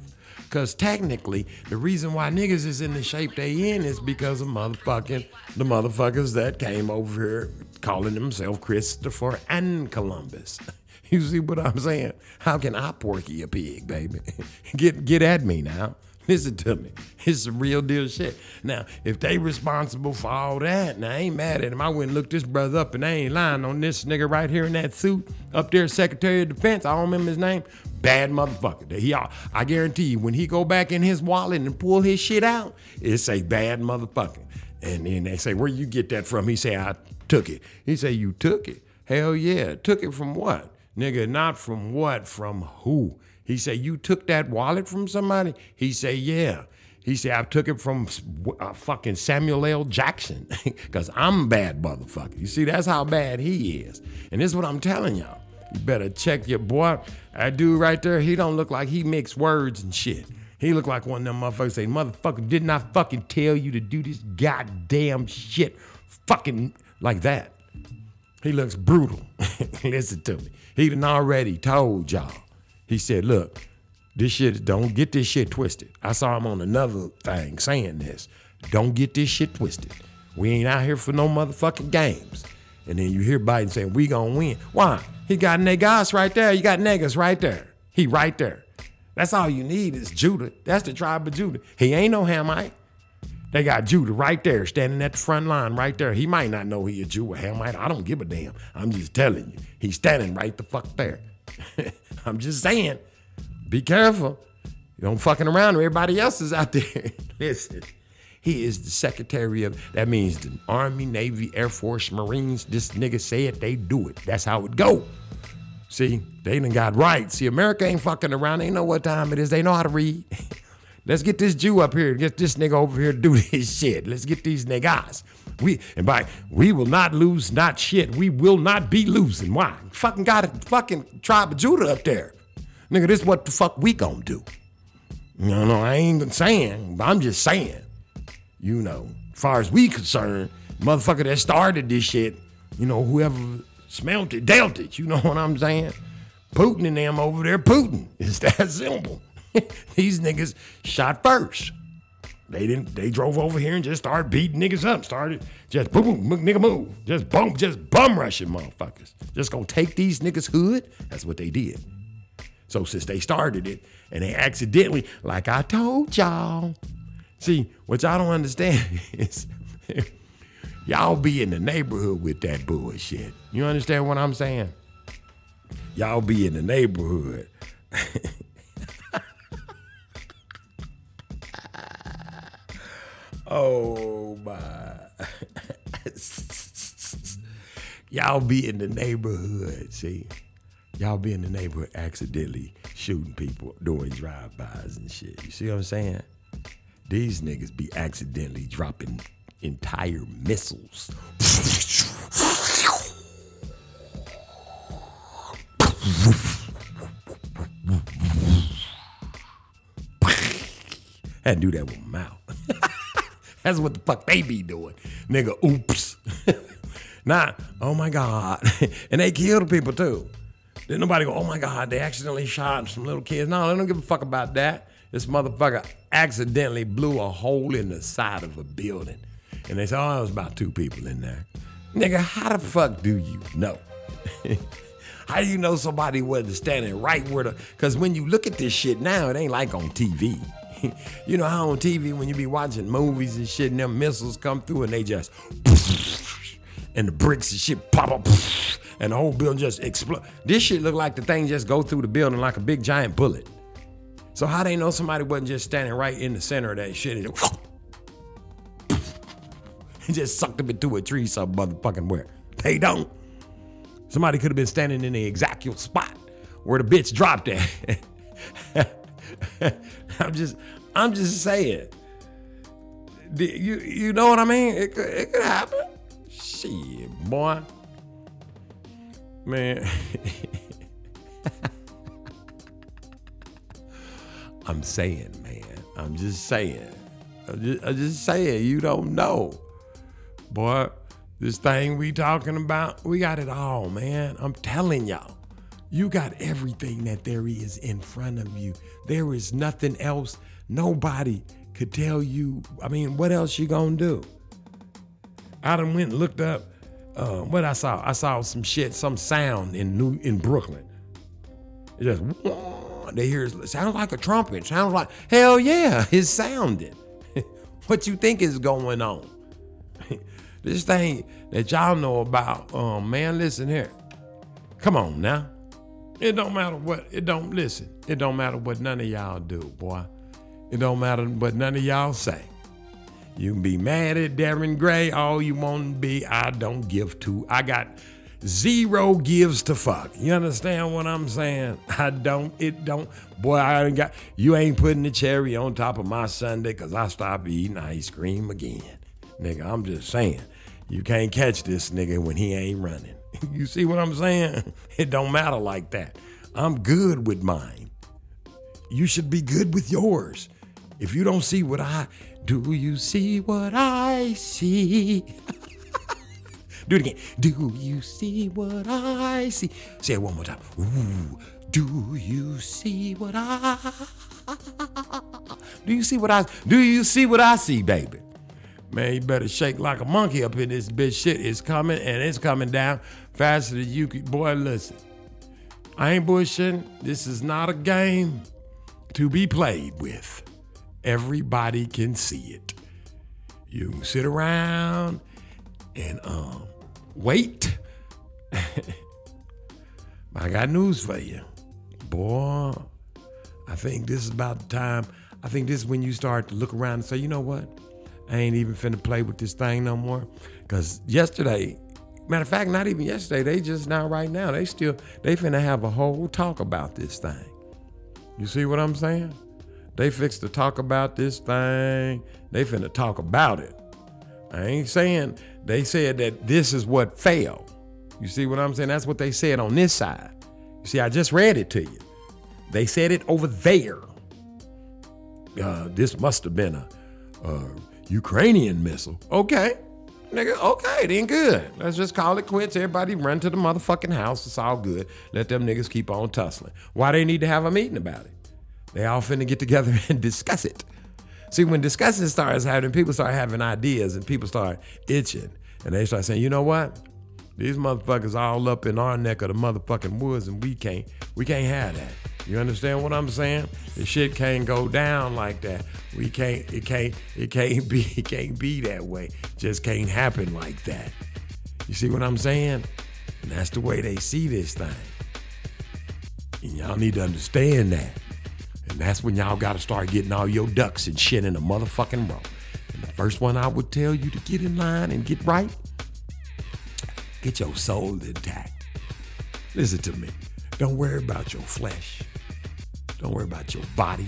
Cause technically, the reason why niggas is in the shape they in is because of motherfucking the motherfuckers that came over here calling themselves Christopher and Columbus. You see what I'm saying? How can I porky a pig, baby? get get at me now. Listen to me. It's some real deal shit. Now, if they responsible for all that, now I ain't mad at him. I wouldn't look this brother up and I ain't lying on this nigga right here in that suit up there, Secretary of Defense. I don't remember his name. Bad motherfucker. He, I guarantee you, when he go back in his wallet and pull his shit out, it's a bad motherfucker. And then they say, where you get that from? He say, I took it. He say, you took it? Hell yeah. Took it from what? Nigga, not from what? From who? He say, you took that wallet from somebody? He say, yeah. He said, I took it from uh, fucking Samuel L. Jackson because I'm bad motherfucker. You see, that's how bad he is. And this is what I'm telling y'all. You better check your boy. That dude right there, he don't look like he mix words and shit. He look like one of them motherfuckers say, motherfucker, didn't I fucking tell you to do this goddamn shit fucking like that? He looks brutal. Listen to me. He done already told y'all. He said, look, this shit, don't get this shit twisted. I saw him on another thing saying this. Don't get this shit twisted. We ain't out here for no motherfucking games. And then you hear Biden saying, we gonna win. Why? He got Negas right there. You got Negas right there. He right there. That's all you need is Judah. That's the tribe of Judah. He ain't no Hamite. They got Judah right there, standing at the front line right there. He might not know he a Jew or Hamite. I don't give a damn. I'm just telling you. He's standing right the fuck there. I'm just saying, be careful. You don't fucking around. Everybody else is out there. Listen, he is the secretary of, that means the Army, Navy, Air Force, Marines. This nigga say it, they do it. That's how it go. See, they done got right. See, America ain't fucking around. They know what time it is. They know how to read. Let's get this Jew up here. Get this nigga over here to do this shit. Let's get these niggas. We and by we will not lose not shit. We will not be losing. Why? Fucking got a fucking tribe of Judah up there. Nigga, this what the fuck we gonna do. No, no, I ain't saying, but I'm just saying. You know, far as we concerned, motherfucker that started this shit, you know, whoever smelt it, dealt it. You know what I'm saying? Putin and them over there, Putin. It's that simple. These niggas shot first. They didn't. They drove over here and just started beating niggas up. Started just boom, boom, nigga move, just bum, just bum rushing motherfuckers. Just gonna take these niggas hood. That's what they did. So since they started it and they accidentally, like I told y'all, see what y'all don't understand is y'all be in the neighborhood with that bullshit. You understand what I'm saying? Y'all be in the neighborhood. Oh my. y'all be in the neighborhood, see? Y'all be in the neighborhood accidentally shooting people doing drive-bys and shit. You see what I'm saying? These niggas be accidentally dropping entire missiles. To do that with my mouth. That's what the fuck they be doing. Nigga, oops. nah, oh my God. and they killed people too. Then nobody go, oh my God, they accidentally shot some little kids. No, they don't give a fuck about that. This motherfucker accidentally blew a hole in the side of a building. And they said, oh, there was about two people in there. Nigga, how the fuck do you know? how do you know somebody wasn't standing right where the, because when you look at this shit now, it ain't like on TV. you know how on TV when you be watching movies and shit and them missiles come through and they just, and the bricks and shit pop up and the whole building just explode. This shit look like the thing just go through the building like a big giant bullet. So how they know somebody wasn't just standing right in the center of that shit and just sucked them into a tree some motherfucking where. They don't. Somebody could have been standing in the exact spot where the bitch dropped at. I'm just, I'm just saying. You, you know what I mean? It could, it could happen. Shit, boy. Man. I'm saying, man. I'm just saying. I'm just, I'm just saying, you don't know. Boy, this thing we talking about, we got it all, man. I'm telling y'all. You got everything that there is in front of you. There is nothing else. Nobody could tell you. I mean, what else you gonna do? Done went and looked up uh, what I saw. I saw some shit, some sound in New in Brooklyn. It just they hear it sounds like a trumpet. Sounds like hell yeah, it sounded. what you think is going on? this thing that y'all know about, um, man. Listen here. Come on now. It don't matter what. It don't listen. It don't matter what none of y'all do, boy. It don't matter what none of y'all say. You can be mad at Darren Gray all you want to be. I don't give to. I got zero gives to fuck. You understand what I'm saying? I don't. It don't. Boy, I ain't got. You ain't putting the cherry on top of my Sunday because I stopped eating ice cream again, nigga. I'm just saying. You can't catch this nigga when he ain't running. You see what I'm saying? It don't matter like that. I'm good with mine. You should be good with yours. If you don't see what I do, you see what I see. do it again. Do you see what I see? Say it one more time. Ooh, do you see what I? Do you see what I? Do you see what I see, baby? Man, you better shake like a monkey up in this bitch. Shit is coming and it's coming down faster than you can. Boy, listen. I ain't bushing. This is not a game to be played with. Everybody can see it. You can sit around and um wait. I got news for you. Boy, I think this is about the time. I think this is when you start to look around and say, you know what? I ain't even finna play with this thing no more. Cause yesterday, matter of fact, not even yesterday, they just now right now, they still they finna have a whole talk about this thing. You see what I'm saying? They fixed to talk about this thing. They finna talk about it. I ain't saying they said that this is what failed. You see what I'm saying? That's what they said on this side. You see, I just read it to you. They said it over there. Uh, this must have been a, a Ukrainian missile. Okay. Nigga, okay, then good. Let's just call it quits. Everybody run to the motherfucking house. It's all good. Let them niggas keep on tussling. Why they need to have a meeting about it? They all finna get together and discuss it. See, when discussion starts happening, people start having ideas and people start itching. And they start saying, you know what? These motherfuckers all up in our neck of the motherfucking woods and we can't, we can't have that. You understand what I'm saying? The shit can't go down like that. We can't, it can't, it can't be, it can't be that way. Just can't happen like that. You see what I'm saying? And that's the way they see this thing. And y'all need to understand that. And that's when y'all gotta start getting all your ducks and shit in a motherfucking row. And the first one I would tell you to get in line and get right, get your soul intact. Listen to me. Don't worry about your flesh. Don't worry about your body,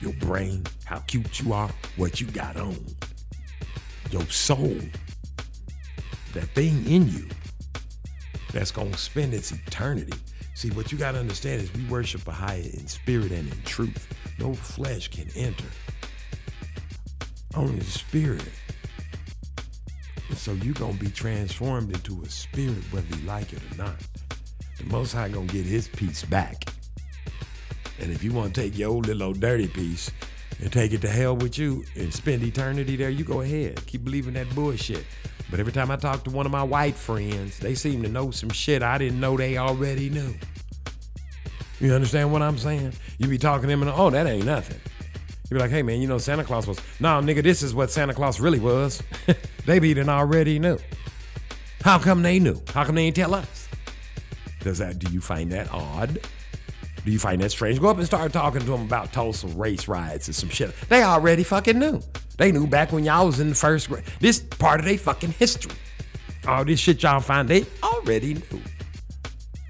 your brain, how cute you are, what you got on. Your soul, that thing in you that's gonna spend its eternity. See, what you gotta understand is we worship a higher in spirit and in truth. No flesh can enter. Only the spirit. And so you're gonna be transformed into a spirit whether you like it or not. The Most High gonna get his piece back. And if you want to take your old little old dirty piece and take it to hell with you and spend eternity there, you go ahead. Keep believing that bullshit. But every time I talk to one of my white friends, they seem to know some shit I didn't know they already knew. You understand what I'm saying? You be talking to them and oh, that ain't nothing. You be like, hey man, you know Santa Claus was. Nah, nigga, this is what Santa Claus really was. they be done already knew. How come they knew? How come they ain't tell us? Does that do you find that odd? Do you find that strange? Go up and start talking to them about Tulsa race riots and some shit. They already fucking knew. They knew back when y'all was in the first grade. This part of their fucking history. All this shit y'all find, they already knew.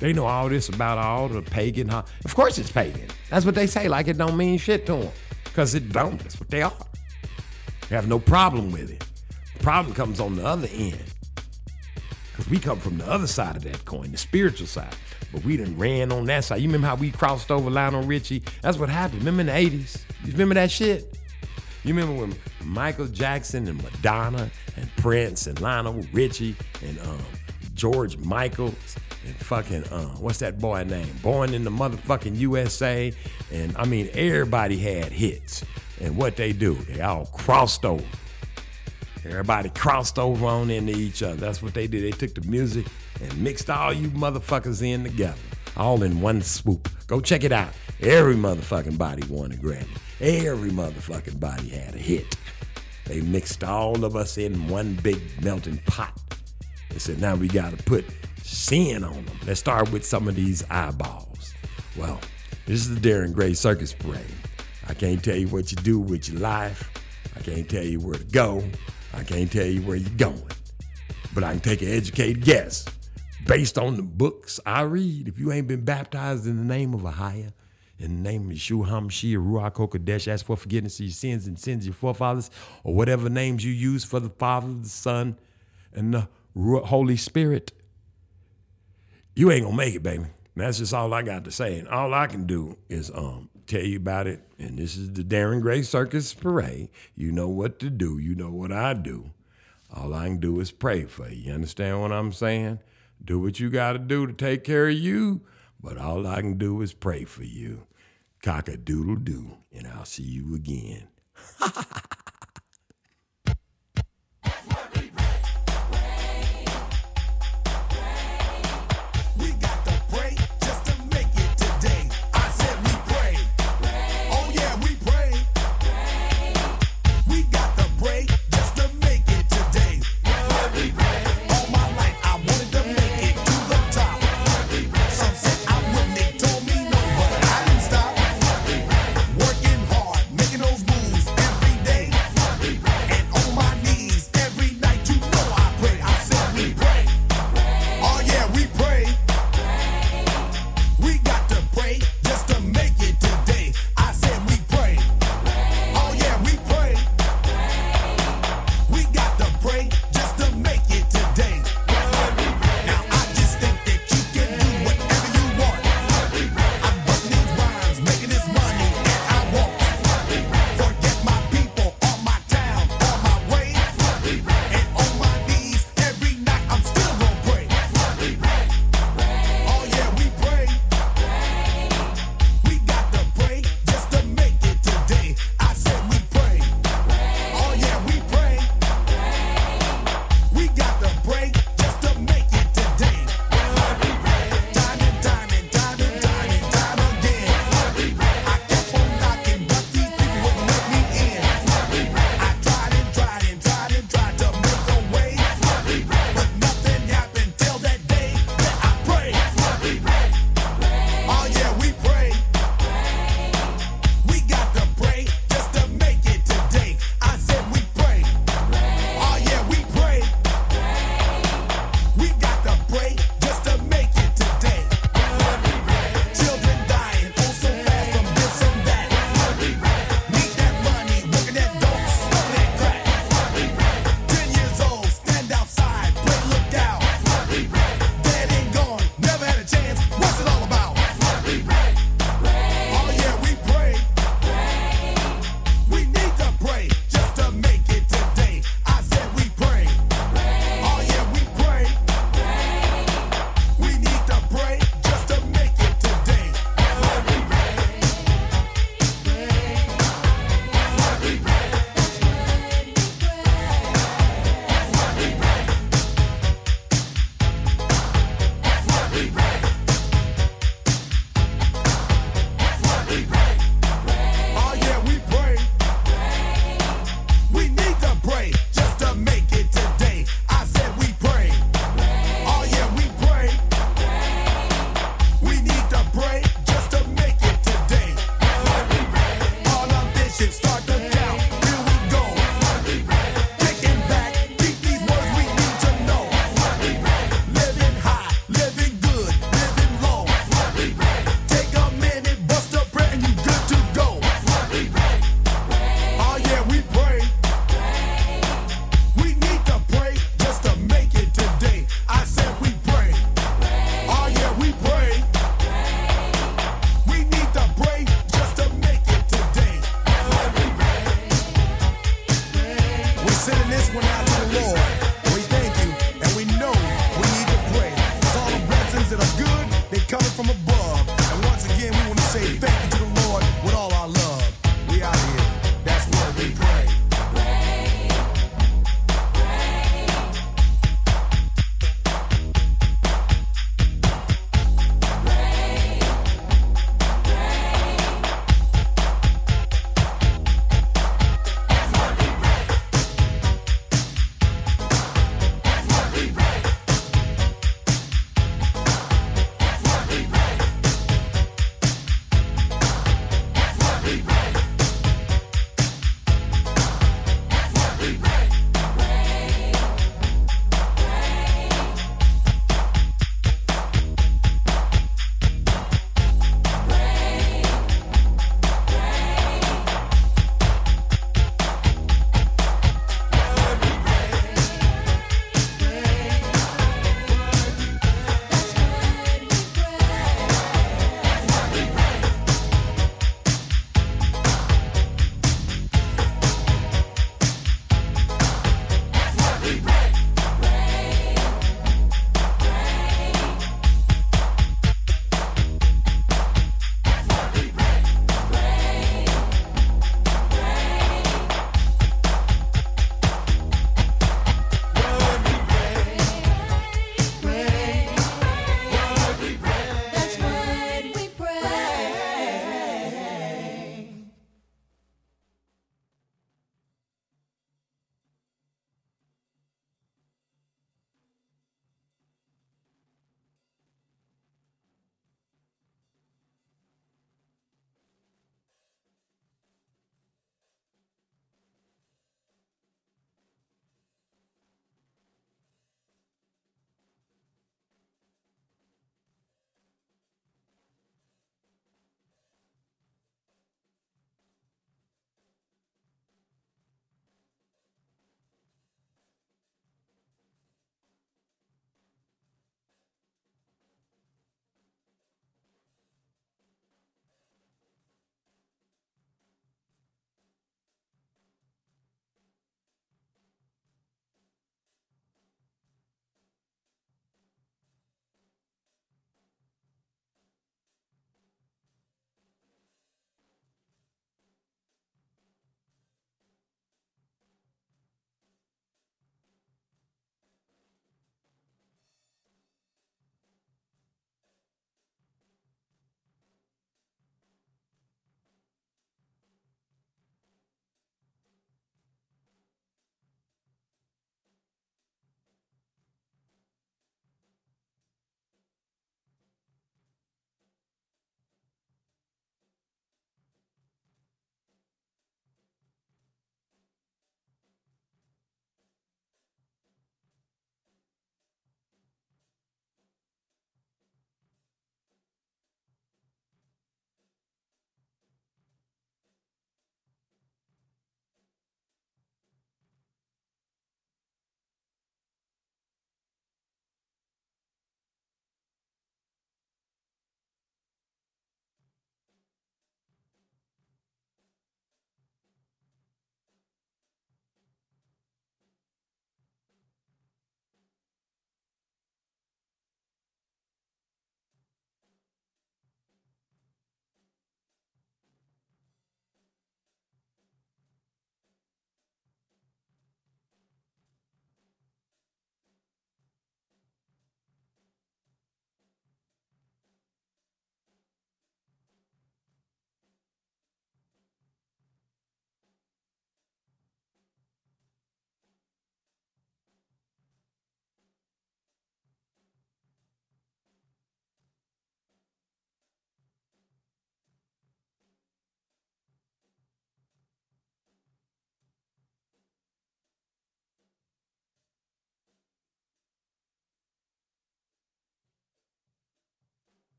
They know all this about all the pagan. Of course it's pagan. That's what they say. Like it don't mean shit to them. Because it don't. That's what they are. They have no problem with it. The problem comes on the other end. Because we come from the other side of that coin, the spiritual side. But we done ran on that side. You remember how we crossed over Lionel Richie? That's what happened. Remember in the 80s? You remember that shit? You remember when Michael Jackson and Madonna and Prince and Lionel Richie and um, George Michaels and fucking uh, what's that boy name? Born in the motherfucking USA. And I mean everybody had hits. And what they do, they all crossed over. Everybody crossed over on into each other. That's what they did. They took the music and mixed all you motherfuckers in together, all in one swoop. Go check it out. Every motherfucking body won a Grammy. Every motherfucking body had a hit. They mixed all of us in one big melting pot. They said, now we got to put sin on them. Let's start with some of these eyeballs. Well, this is the Darren Gray Circus Parade. I can't tell you what you do with your life. I can't tell you where to go. I can't tell you where you're going. But I can take an educated guess based on the books I read. If you ain't been baptized in the name of a higher, in the name of Yeshua HaMashiach, Ruach HaKodesh, ask for forgiveness of your sins and sins of your forefathers, or whatever names you use for the Father, the Son, and the Holy Spirit, you ain't gonna make it, baby. That's just all I got to say. And all I can do is um tell you about it. And this is the Darren Gray Circus Parade. You know what to do. You know what I do. All I can do is pray for you. You understand what I'm saying? Do what you got to do to take care of you. But all I can do is pray for you. Cock a doodle doo. And I'll see you again.